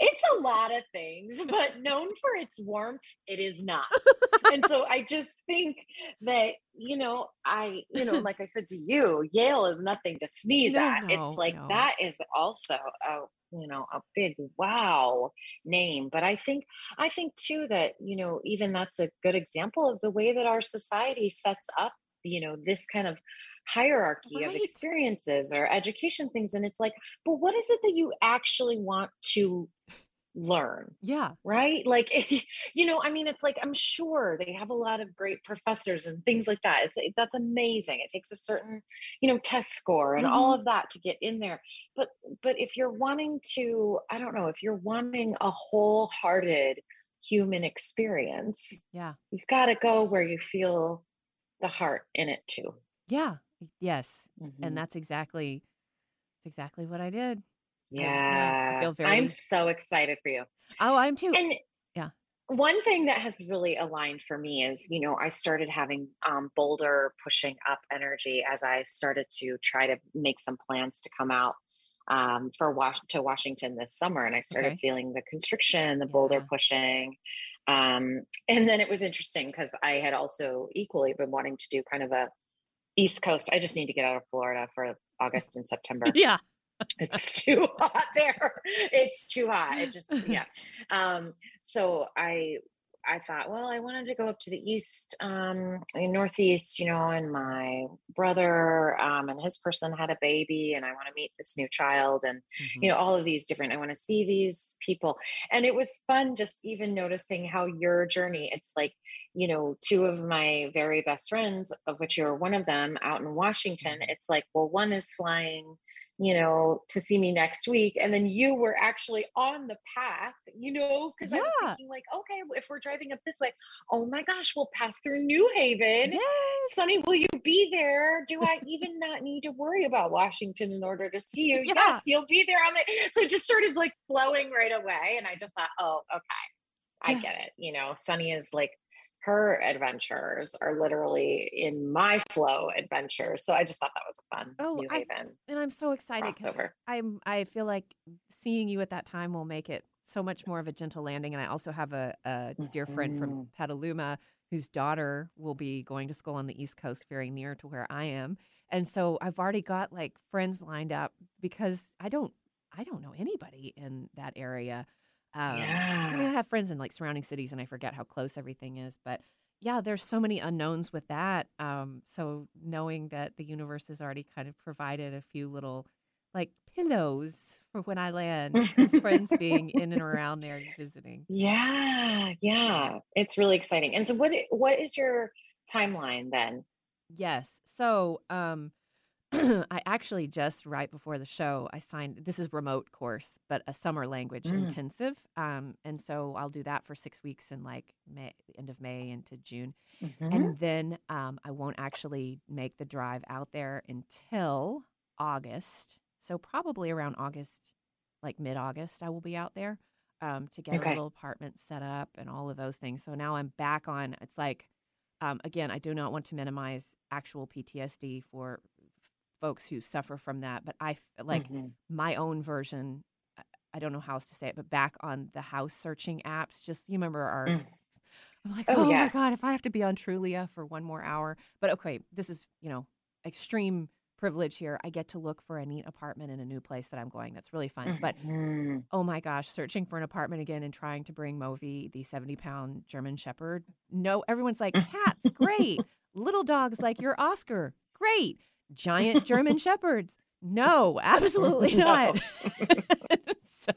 Speaker 3: It's a lot of things, but known for its warmth, it is not. and so I just think that, you know, I, you know, like I said to you, Yale is nothing to sneeze
Speaker 2: No,
Speaker 3: at.
Speaker 2: no,
Speaker 3: it's like
Speaker 2: no.
Speaker 3: that is also a, you know, a big wow name. But I think, I think too that, you know, even that's a good example of the way that our society sets up, you know, this kind of hierarchy of experiences or education things. And it's like, but what is it that you actually want to learn?
Speaker 2: Yeah.
Speaker 3: right like you know i mean it's like i'm sure they have a lot of great professors and things like that it's that's amazing it takes a certain you know test score and all mm-hmm. of that to get in there but but if you're wanting to i don't know if you're wanting a wholehearted human experience
Speaker 2: Yeah.
Speaker 3: you've got to go where you feel the heart in it too
Speaker 2: Yeah. Yes.
Speaker 3: Mhm.
Speaker 2: And that's exactly that's exactly what I did. I- yeah, I feel very.
Speaker 3: I'm so excited for you
Speaker 2: Oh, I'm too.
Speaker 3: and
Speaker 2: Yeah.
Speaker 3: one thing that has really aligned for me is you know i started having um, boulder pushing up energy as i started to try to make some plans to come out um, for was- to washington this summer and i started
Speaker 2: Okay.
Speaker 3: feeling the constriction the boulder
Speaker 2: Yeah.
Speaker 3: pushing um, and then it was interesting because i had also equally been wanting to do kind of a east coast. I just need to get out of florida for august and september.
Speaker 2: Yeah.
Speaker 3: it's too hot there. It's too hot. It just yeah. Um so i i thought well i wanted to go up to the east um in northeast you know and my brother um and his person had a baby and i want to meet this new child and
Speaker 2: Mhm.
Speaker 3: you know all of these different i want to see these people and it was fun just even noticing how your journey it's like you know two of my very best friends of which you're one of them out in washington it's like well one is flying you know to see me next week and then you were actually on the path you know because i was thinking like okay if we're driving up this way oh my gosh we'll pass through new haven
Speaker 2: Yes.
Speaker 3: Sunny, will you be there? Do I even not need to worry about Washington in order to see you?
Speaker 2: Yeah.
Speaker 3: Yes, you'll be there on the. So it just started like flowing right away. And I just thought, oh, okay, I
Speaker 2: Yeah.
Speaker 3: get it. You know, Sunny is like, her adventures are literally in my flow adventures. So I just thought that was fun
Speaker 2: Oh,
Speaker 3: New
Speaker 2: I-
Speaker 3: Haven
Speaker 2: And I'm so excited
Speaker 3: crossover.
Speaker 2: I'm I feel like seeing you at that time will make it so much more of a gentle landing. And I also have a, a dear friend from
Speaker 3: Mhm.
Speaker 2: Petaluma whose daughter will be going to school on the East Coast, very near to where I am. And so I've already got like friends lined up because I don't I don't know anybody in that area. Um, I mean, I have friends in like surrounding cities, and I forget how close everything is. But yeah, there's so many unknowns with that. Um, so knowing that the universe has already kind of provided a few little like pillows for when I land, friends being in and around there visiting.
Speaker 3: Yeah, yeah. It's really exciting. And so what what is your timeline then?
Speaker 2: Yes. So um, I actually just right before the show, I signed this is remote course, but a summer language
Speaker 3: Mm.
Speaker 2: intensive. Um, and so I'll do that for six weeks in like May, end of May into June.
Speaker 3: Mhm.
Speaker 2: And then um, I won't actually make the drive out there until August. So probably around August, like mid August, I will be out there um, to get
Speaker 3: Okay.
Speaker 2: a little apartment set up and all of those things. So now I'm back on. It's like, um, again, I do not want to minimize actual PTSD for folks who suffer from that, but I like
Speaker 3: Mhm.
Speaker 2: my own version. I- don't know how else to say it, but back on the house searching apps, just you remember our.
Speaker 3: Mm.
Speaker 2: I'm like,
Speaker 3: Oh,
Speaker 2: oh, my god, if I have to be on Trulia for one more hour, but okay, this is you know extreme privilege here. I get to look for a neat apartment in a new place that I'm going. That's really fun. But
Speaker 3: Mhm.
Speaker 2: oh my gosh, searching for an apartment again and trying to bring Movi, the 70 pound German Shepherd. No, everyone's like, cats, great. Little dogs like your Oscar, great. Giant German Shepherds, no, absolutely
Speaker 3: No.
Speaker 2: not. so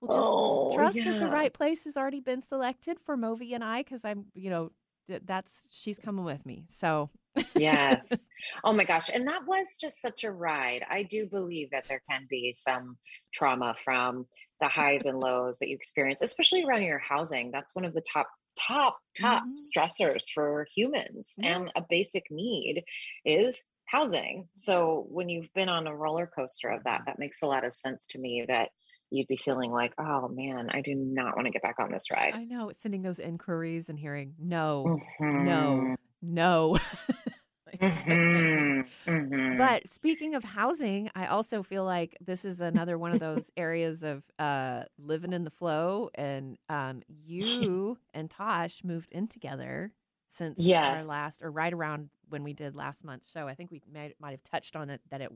Speaker 2: we'll just
Speaker 3: Oh,
Speaker 2: trust that the right place has already been selected for Movi and I because I'm, you know, that's she's coming with me. So
Speaker 3: yes. Oh my gosh. And that was just such a ride. I do believe that there can be some trauma from the highs and lows that you experience, especially around your housing. That's one of the top, top, top
Speaker 2: Mhm.
Speaker 3: stressors for humans.
Speaker 2: Yeah.
Speaker 3: And a basic need is housing. So when you've been on a roller coaster of that, that makes a lot of sense to me that you'd be feeling like, oh man, I do not want to get back on this ride.
Speaker 2: I know sending those inquiries and hearing no,
Speaker 3: Mhm.
Speaker 2: no, no.
Speaker 3: Mhm. Mhm.
Speaker 2: But speaking of housing, I also feel like this is another one of those areas of uh, living in the flow. And um, you and Tosh moved in together since our last, or right around when we did last month's show. I think we might, might have touched on it that it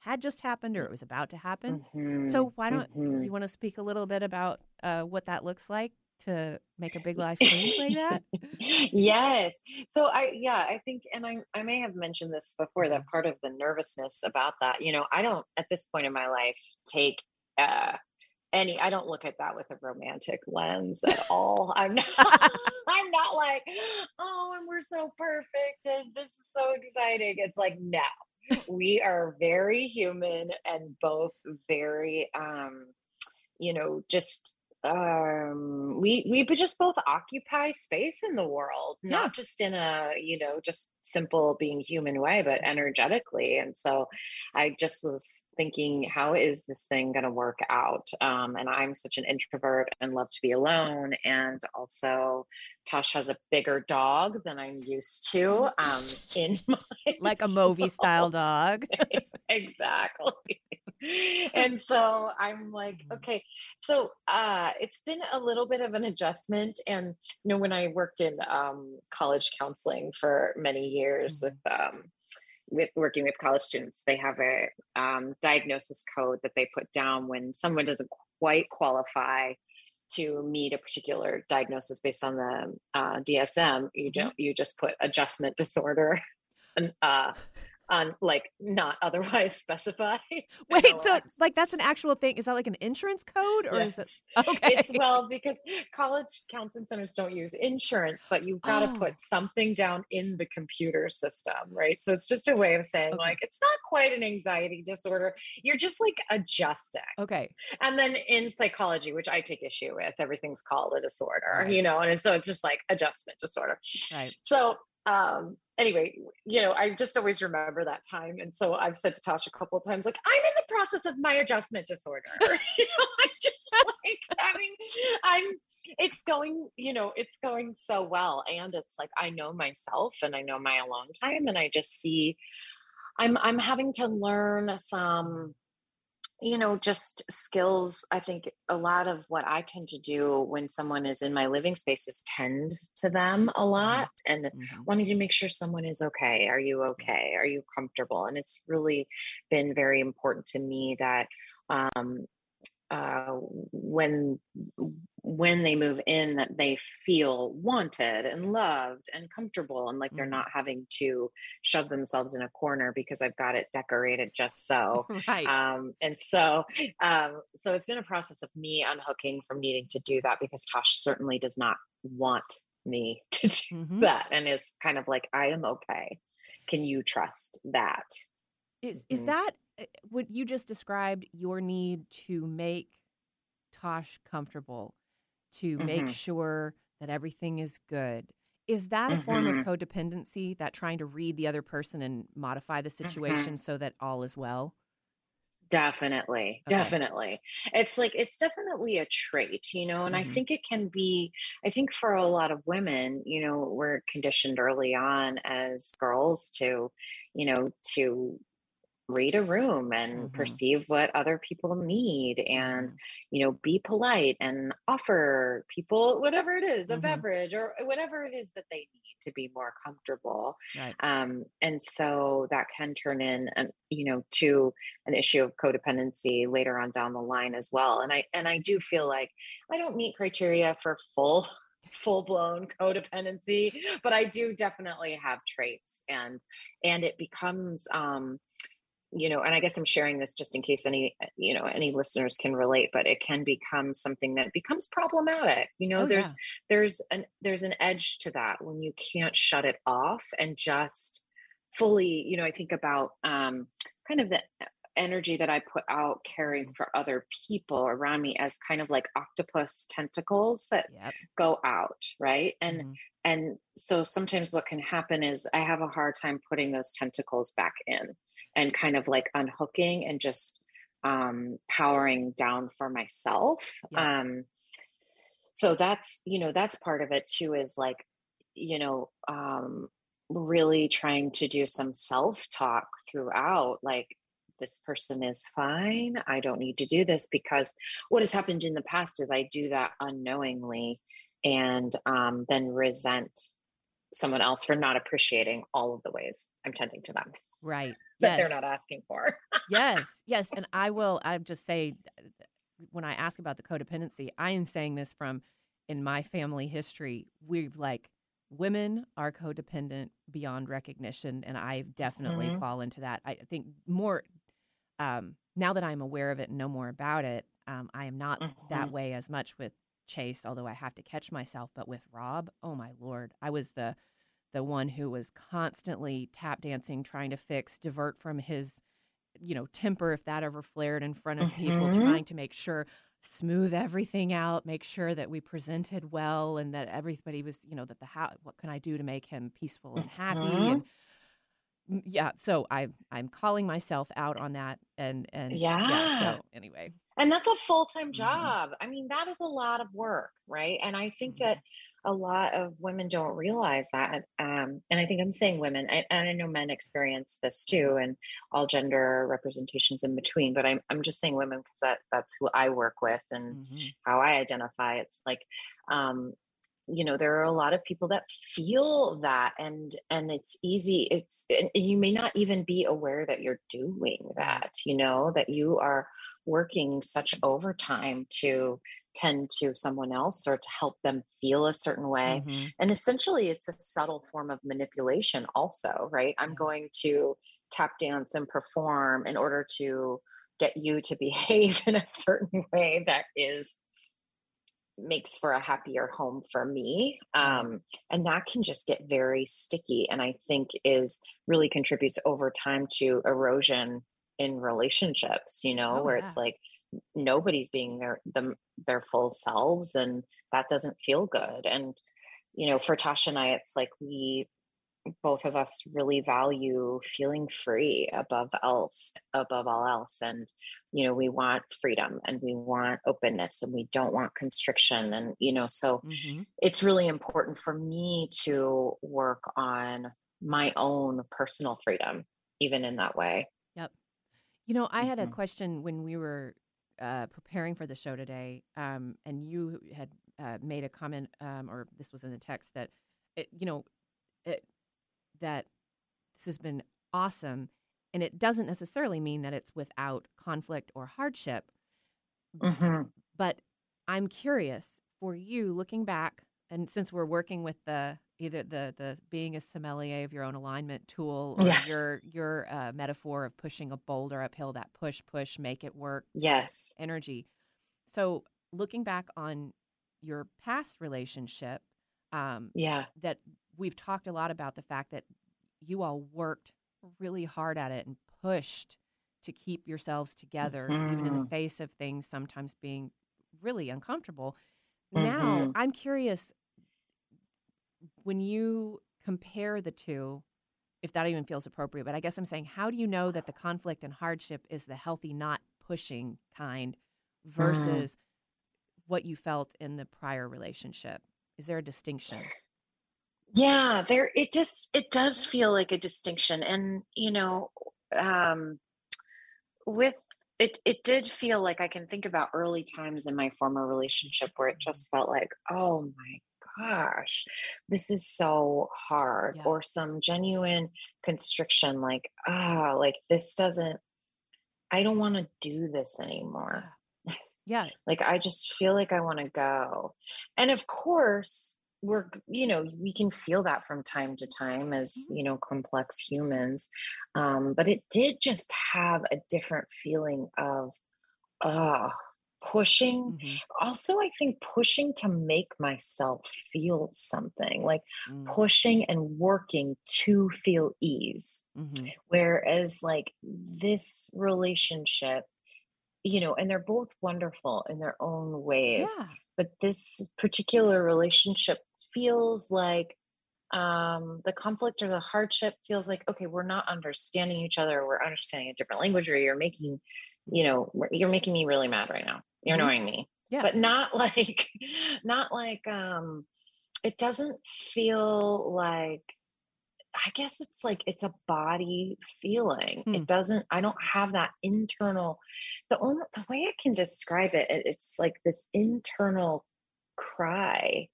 Speaker 2: had just happened or it was about to happen.
Speaker 3: Mhm,
Speaker 2: So why don't
Speaker 3: mhm.
Speaker 2: you want to speak a little bit about uh, what that looks like to make a big life change like that?
Speaker 3: yes. So I yeah, I think and I I may have mentioned this before that part of the nervousness about that, you know, I don't at this point in my life take uh any I don't look at that with a romantic lens at all. I'm not I'm not like, oh, and we're so perfect and this is so exciting. It's like no. We are very human and both very um you know, just um we we just both occupy space in the world
Speaker 2: Yeah.
Speaker 3: not just in a you know just simple being human way but energetically and so i just was thinking how is this thing going to work out um and i'm such an introvert and love to be alone and also tosh has a bigger dog than i'm used to um in my
Speaker 2: like a movie style dog.
Speaker 3: exactly. and so I'm like,
Speaker 2: Mm-hmm.
Speaker 3: okay. So uh it's been a little bit of an adjustment. And you know, when I worked in um college counseling for many years
Speaker 2: Mm-hmm.
Speaker 3: with um with working with college students, they have a um, diagnosis code that they put down when someone doesn't quite qualify to meet a particular diagnosis based on the uh, DSM. You
Speaker 2: Mhm.
Speaker 3: don't. You just put adjustment disorder, and uh, on like not otherwise specified.
Speaker 2: Wait, so
Speaker 3: NOS.
Speaker 2: like that's an actual thing? Is that like an insurance code or is it? Okay.
Speaker 3: It's well because college counseling centers don't use insurance, but you've got to
Speaker 2: Oh.
Speaker 3: put something down in the computer system, right? So it's just a way of saying
Speaker 2: Okay.
Speaker 3: like it's not quite an anxiety disorder. You're just like adjusting.
Speaker 2: okay.
Speaker 3: And then in psychology, which I take issue with, everything's called a disorder,
Speaker 2: Right.
Speaker 3: you know, and so it's just like adjustment disorder.
Speaker 2: Right.
Speaker 3: So um anyway, you know, I just always remember that time. And so I've said to Tasha a couple of times, like, I'm in the process of my adjustment disorder. you know, I'm just like, I mean, I'm it's going, you know, it's going so well. And it's like I know myself and I know my alone time. And I just see I'm I'm having to learn some you know just skills i think a lot of what i tend to do when someone is in my living space is tend to them a lot and
Speaker 2: Mhm.
Speaker 3: wanting to make sure someone is okay are you okay? Are you comfortable? And it's really been very important to me that um uh when when they move in that they feel wanted and loved and comfortable and like they're
Speaker 2: Mhm.
Speaker 3: not having to shove themselves in a corner because I've got it decorated just so
Speaker 2: Right.
Speaker 3: um, and so um, so it's been a process of me unhooking from needing to do that because Tosh certainly does not want me to do
Speaker 2: Mhm.
Speaker 3: that and is kind of like I am okay. Can you trust that?
Speaker 2: Is is
Speaker 3: Mhm.
Speaker 2: that what you just described your need to make Tosh comfortable, to make
Speaker 3: Mhm.
Speaker 2: sure that everything is good? Is that a form of
Speaker 3: Mhm.
Speaker 2: codependency, that trying to read the other person and modify the situation so that all is well?
Speaker 3: Definitely,
Speaker 2: Okay.
Speaker 3: definitely. It's like it's definitely a trait, you know, and I
Speaker 2: Mhm.
Speaker 3: think it can be I think for a lot of women, you know, we're conditioned early on as girls to, you know, to read a room and
Speaker 2: Mhm.
Speaker 3: perceive what other people need and
Speaker 2: Mhm.
Speaker 3: you know be polite and offer people whatever it is a
Speaker 2: Mhm.
Speaker 3: beverage or whatever it is that they need to be more comfortable
Speaker 2: Right.
Speaker 3: um, and so that can turn in and you know to an issue of codependency later on down the line as well and i and i do feel like i don't meet criteria for full full blown codependency but i do definitely have traits and and it becomes um you know and i guess i'm sharing this just in case any you know any listeners can relate but it can become something that becomes problematic you know
Speaker 2: Oh,
Speaker 3: there's
Speaker 2: yeah.
Speaker 3: there's an there's an edge to that when you can't shut it off and just fully you know i think about um kind of the energy that i put out caring for other people around me as kind of like octopus tentacles that
Speaker 2: Yep.
Speaker 3: go out right and
Speaker 2: Mhm.
Speaker 3: and so sometimes what can happen is i have a hard time putting those tentacles back in and kind of like unhooking and just um powering down for myself
Speaker 2: Yeah.
Speaker 3: um so that's you know that's part of it too is like you know um really trying to do some self talk throughout like this person is fine i don't need to do this because what has happened in the past is i do that unknowingly and um, then resent someone else for not appreciating all of the ways i'm tending to them
Speaker 2: Right.
Speaker 3: that they're not asking for
Speaker 2: yes, yes. And I will, I just say, when I ask about the codependency, I am saying this from in my family history. We've like, women are codependent beyond recognition. And I've definitely
Speaker 3: Mhm.
Speaker 2: fall into that. I think more, um, now that I'm aware of it and know more about it, um, I am not that
Speaker 3: Mhm.
Speaker 2: way as much with Chase, although I have to catch myself. But with Rob, oh my lord, I was the the one who was constantly tap dancing, trying to fix, divert from his, you know, temper if that ever flared in front of people,
Speaker 3: Mhm.
Speaker 2: trying to make sure smooth everything out, make sure that we presented well and that everybody was, you know, that the how what can I do to make him peaceful and happy
Speaker 3: Mhm.
Speaker 2: and Mm, yeah, so I I'm calling myself out on that and and
Speaker 3: Yeah.
Speaker 2: so anyway.
Speaker 3: And that's a full time
Speaker 2: Mhm.
Speaker 3: job. I mean, that is a lot of work, right? And I think
Speaker 2: Mhm.
Speaker 3: that a lot of women don't realize that. Um, and I think I'm saying women, I, and I know men experience this too, and all gender representations in between. But I'm I'm just saying women because that that's who I work with and
Speaker 2: Mhm.
Speaker 3: how I identify. It's like, um, you know, there are a lot of people that feel that, and and it's easy. It's and and you may not even be aware that you're doing that. You know that you are working such overtime to tend to someone else or to help them feel a certain way.
Speaker 2: Mhm.
Speaker 3: And essentially, it's a subtle form of manipulation, also, right? I'm going to tap dance and perform in order to get you to behave in a certain way that is makes for a happier home for me um, and that can just get very sticky and i think is really contributes over time to erosion in relationships you know
Speaker 2: Oh,
Speaker 3: where
Speaker 2: yeah.
Speaker 3: it's like nobody's being their them their full selves and that doesn't feel good and you know for tasha and i it's like we both of us really value feeling free above else above all else and you know we want freedom and we want openness and we don't want constriction and you know so
Speaker 2: Mhm.
Speaker 3: it's really important for me to work on my own personal freedom even in that way Yep.
Speaker 2: You know, I had a
Speaker 3: Mhm.
Speaker 2: question when we were uh, preparing for the show today, um, and you had uh, made a comment, um, or this was in the text that, it, you know, it, that this has been awesome, and it doesn't necessarily mean that it's without conflict or hardship.
Speaker 3: Mhm.
Speaker 2: But I'm curious for you looking back, and since we're working with the either the the being a sommelier of your own alignment tool or
Speaker 3: Yeah.
Speaker 2: your your uh, metaphor of pushing a boulder uphill, that push push make it work
Speaker 3: yes
Speaker 2: energy. So looking back on your past relationship, um,
Speaker 3: yeah
Speaker 2: that we've talked a lot about the fact that you all worked really hard at it and pushed to keep yourselves together, even in the
Speaker 3: Mhm.
Speaker 2: face of things sometimes being really uncomfortable. Now,
Speaker 3: Mhm.
Speaker 2: I'm curious when you compare the two, if that even feels appropriate, but I guess I'm saying, how do you know that the conflict and hardship is the healthy, not pushing kind versus what you felt in the prior relationship? Is there a distinction?
Speaker 3: Yeah, there it just it does feel like a distinction. And you know, um with it it did feel like I can think about early times in my former relationship where it just felt like, oh my gosh, this is so hard.
Speaker 2: Yeah.
Speaker 3: Or some genuine constriction, like, ah, like this doesn't I don't want to do this anymore.
Speaker 2: Yeah.
Speaker 3: Like I just feel like I want to go. And of course, we're, you know, we can feel that from time to time as,
Speaker 2: Mhm.
Speaker 3: you know, complex humans. Um, but it did just have a different feeling of uh pushing.
Speaker 2: Mhm.
Speaker 3: Also, I think pushing to make myself feel something, like
Speaker 2: Mm.
Speaker 3: pushing and working to feel ease.
Speaker 2: Mhm.
Speaker 3: Whereas, like this relationship, you know, and they're both wonderful in their own ways,
Speaker 2: Yeah.
Speaker 3: but this particular relationship feels like um the conflict or the hardship feels like okay we're not understanding each other we're understanding a different language or you're making you know you're making me really mad right now you're
Speaker 2: Mhm.
Speaker 3: annoying me
Speaker 2: Yeah.
Speaker 3: but not like not like um it doesn't feel like I guess it's like it's a body feeling.
Speaker 2: Hmm.
Speaker 3: It doesn't, I don't have that internal, the only the way I can describe it, it- it's like this internal cry,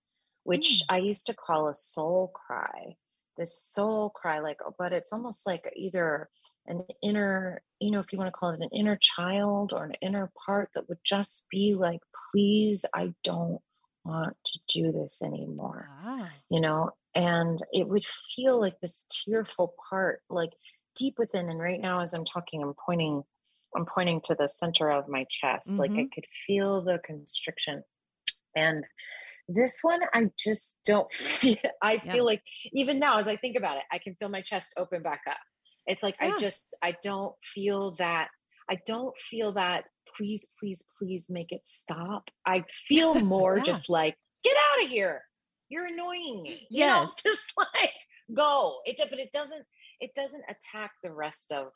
Speaker 3: which I used to call a soul cry. This soul cry, like, but it's almost like either an inner, you know, if you want to call it an inner child or an inner part that would just be like, please, I don't want to do this anymore
Speaker 2: Wow.
Speaker 3: you know and it would feel like this tearful part like deep within and right now as i'm talking i'm pointing i'm pointing to the center of my chest like i mm-hmm. could feel the constriction and this one i just don't feel i
Speaker 2: Yeah.
Speaker 3: feel like even now as i think about it i can feel my chest open back up it's like
Speaker 2: Yeah.
Speaker 3: i just i don't feel that i don't feel that please please please make it stop i feel more
Speaker 2: Yeah.
Speaker 3: just like get out of here you're annoying me you know
Speaker 2: Yes.
Speaker 3: just like go it but it doesn't it doesn't attack the rest of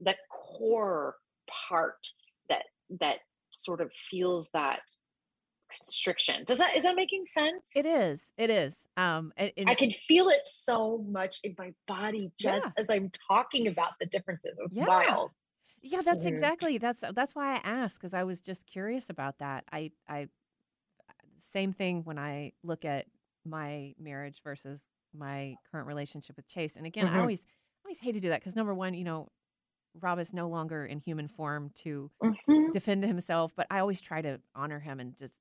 Speaker 3: the core part that that sort of feels that constriction does that is that making sense
Speaker 2: It is. It is. Um, and, and
Speaker 3: I can feel it so much in my body
Speaker 2: Yeah.
Speaker 3: just as I'm talking about the differences. It's
Speaker 2: Yeah.
Speaker 3: wild.
Speaker 2: Yeah, that's
Speaker 3: Mhm.
Speaker 2: exactly that's that's why I asked because I was just curious about that. I I same thing when I look at my marriage versus my current relationship with Chase. And again, I
Speaker 3: Mhm.
Speaker 2: always I always hate to do that because number one, you know, Rob is no longer in human form to
Speaker 3: Mhm.
Speaker 2: defend himself, but I always try to honor him and just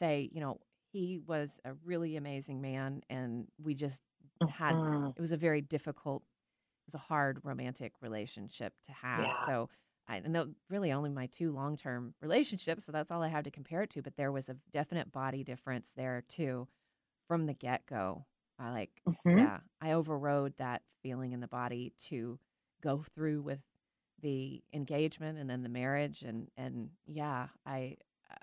Speaker 2: say, you know, he was a really amazing man and we just had
Speaker 3: Mhm.
Speaker 2: it was a very difficult it was a hard romantic relationship to have
Speaker 3: Yeah.
Speaker 2: so i and tho- really only my two long-term relationships so that's all i have to compare it to but there was a definite body difference there too from the get-go i like
Speaker 3: Mhm.
Speaker 2: yeah i overrode that feeling in the body to go through with the engagement and then the marriage and and yeah i uh.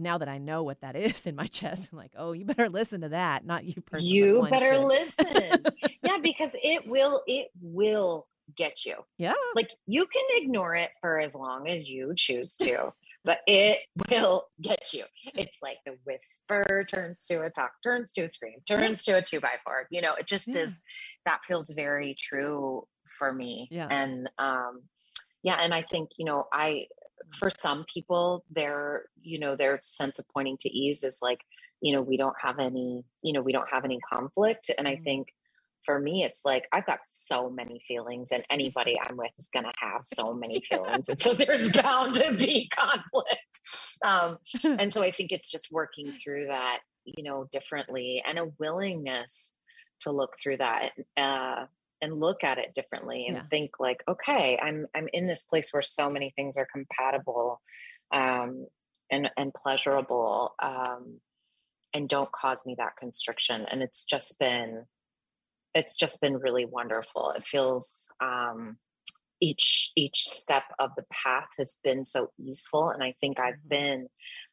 Speaker 2: Now that i know what that is in my chest i'm like oh you better listen to that not you person but
Speaker 3: You better
Speaker 2: should.
Speaker 3: listen. yeah, because it will it will get you.
Speaker 2: yeah
Speaker 3: Like you can ignore it for as long as you choose to, but it will get you. It's like the whisper turns to a talk, turns to a scream, turns to a two by four. You know, it just
Speaker 2: Yeah.
Speaker 3: is that feels very true for me.
Speaker 2: Yeah.
Speaker 3: And um yeah, and I think, you know, I for some people their, you know, their sense of pointing to ease is like, you know, we don't have any, you know, we don't have any conflict. And I
Speaker 2: Mhm.
Speaker 3: think for me, it's like I've got so many feelings, and anybody I'm with is going to have so many feelings. And so there's bound to be conflict. Um, and so I think it's just working through that, you know, differently and a willingness to look through that uh, and look at it differently and
Speaker 2: Yeah.
Speaker 3: think like, okay, I'm I'm in this place where so many things are compatible um, and and pleasurable. Um, and don't cause me that constriction and it's just been it's just been really wonderful it feels um each each step of the path has been so easeful and i think i've
Speaker 2: Mhm.
Speaker 3: been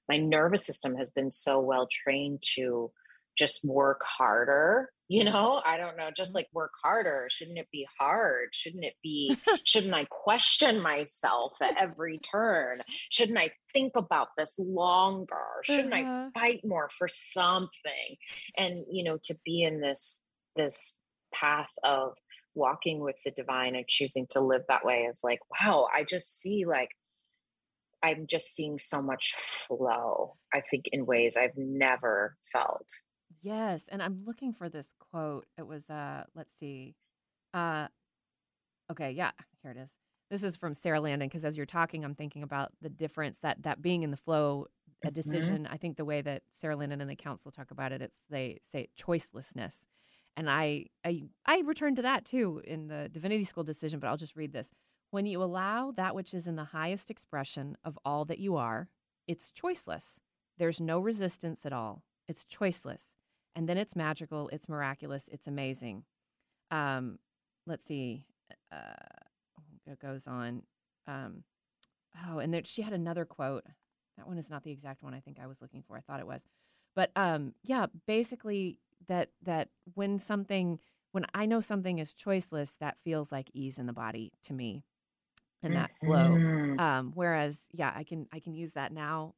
Speaker 3: my nervous system has been so well trained to just work harder you know i don't know just
Speaker 2: Mhm.
Speaker 3: like work harder shouldn't it be hard? Shouldn't it be shouldn't i question myself at every turn? Shouldn't i think about this longer? Shouldn't i
Speaker 2: Uh-huh.
Speaker 3: fight more for something? And you know to be in this this path of walking with the divine and choosing to live that way is like wow i just see like i'm just seeing so much flow i think in ways i've never felt
Speaker 2: Yes, and I'm looking for this quote. It was uh let's see. Uh okay, yeah, here it is. This is from Sara Landon because as you're talking I'm thinking about the difference that that being in the flow a
Speaker 3: Mhm.
Speaker 2: decision. I think the way that Sara Landon and the council talk about it it's they say choicelessness. And I I I return to that too in the divinity school decision, but I'll just read this. When you allow that which is in the highest expression of all that you are, it's choiceless. There's no resistance at all. It's choiceless and then it's magical, it's miraculous, it's amazing. Um, let's see, uh, it goes on. Um, oh, and there, she had another quote. That one is not the exact one I think I was looking for. I thought it was, but um, yeah, basically that that when something when I know something is choiceless, that feels like ease in the body to me, and that flow.
Speaker 3: Mhm.
Speaker 2: Um, whereas, yeah, I can I can use that now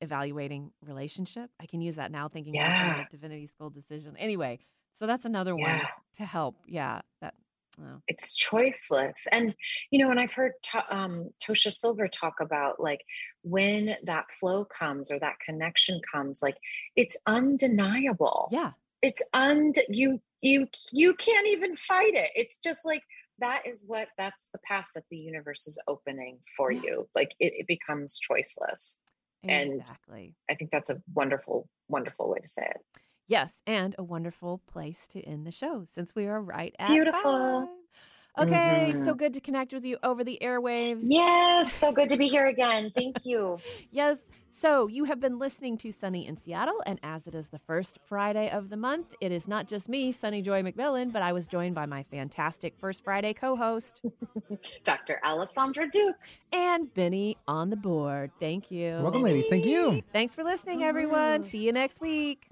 Speaker 2: evaluating relationship. I can use that now thinking about
Speaker 3: Yeah.
Speaker 2: my divinity school decision. Anyway, So that's another one to help. Yeah. That. oh.
Speaker 3: it's choiceless and you know and i've heard to, um, tosha silver talk about like when that flow comes or that connection comes like it's undeniable
Speaker 2: Yeah.
Speaker 3: it's und you you you can't even fight it it's just like that is what that's the path that the universe is opening for
Speaker 2: Yeah.
Speaker 3: you like it, it becomes choiceless And-
Speaker 2: Exactly.
Speaker 3: i think that's a wonderful wonderful way to say it
Speaker 2: Yes, and a wonderful place to end the show since we are right at
Speaker 3: Beautiful.
Speaker 2: time. Okay, so
Speaker 3: Mhm.
Speaker 2: good to connect with you over the airwaves.
Speaker 3: yes so good to be here again thank you
Speaker 2: Yes. So you have been listening to Sunny in Seattle, and as it is the first Friday of the month, it is not just me, Sunny Joy McMillan, but I was joined by my fantastic First Friday co-host
Speaker 3: dr Alysondra duke
Speaker 2: and Benny on the board. Thank you.
Speaker 5: Welcome, ladies. Thank you.
Speaker 2: Thanks for listening, everyone. See you next week.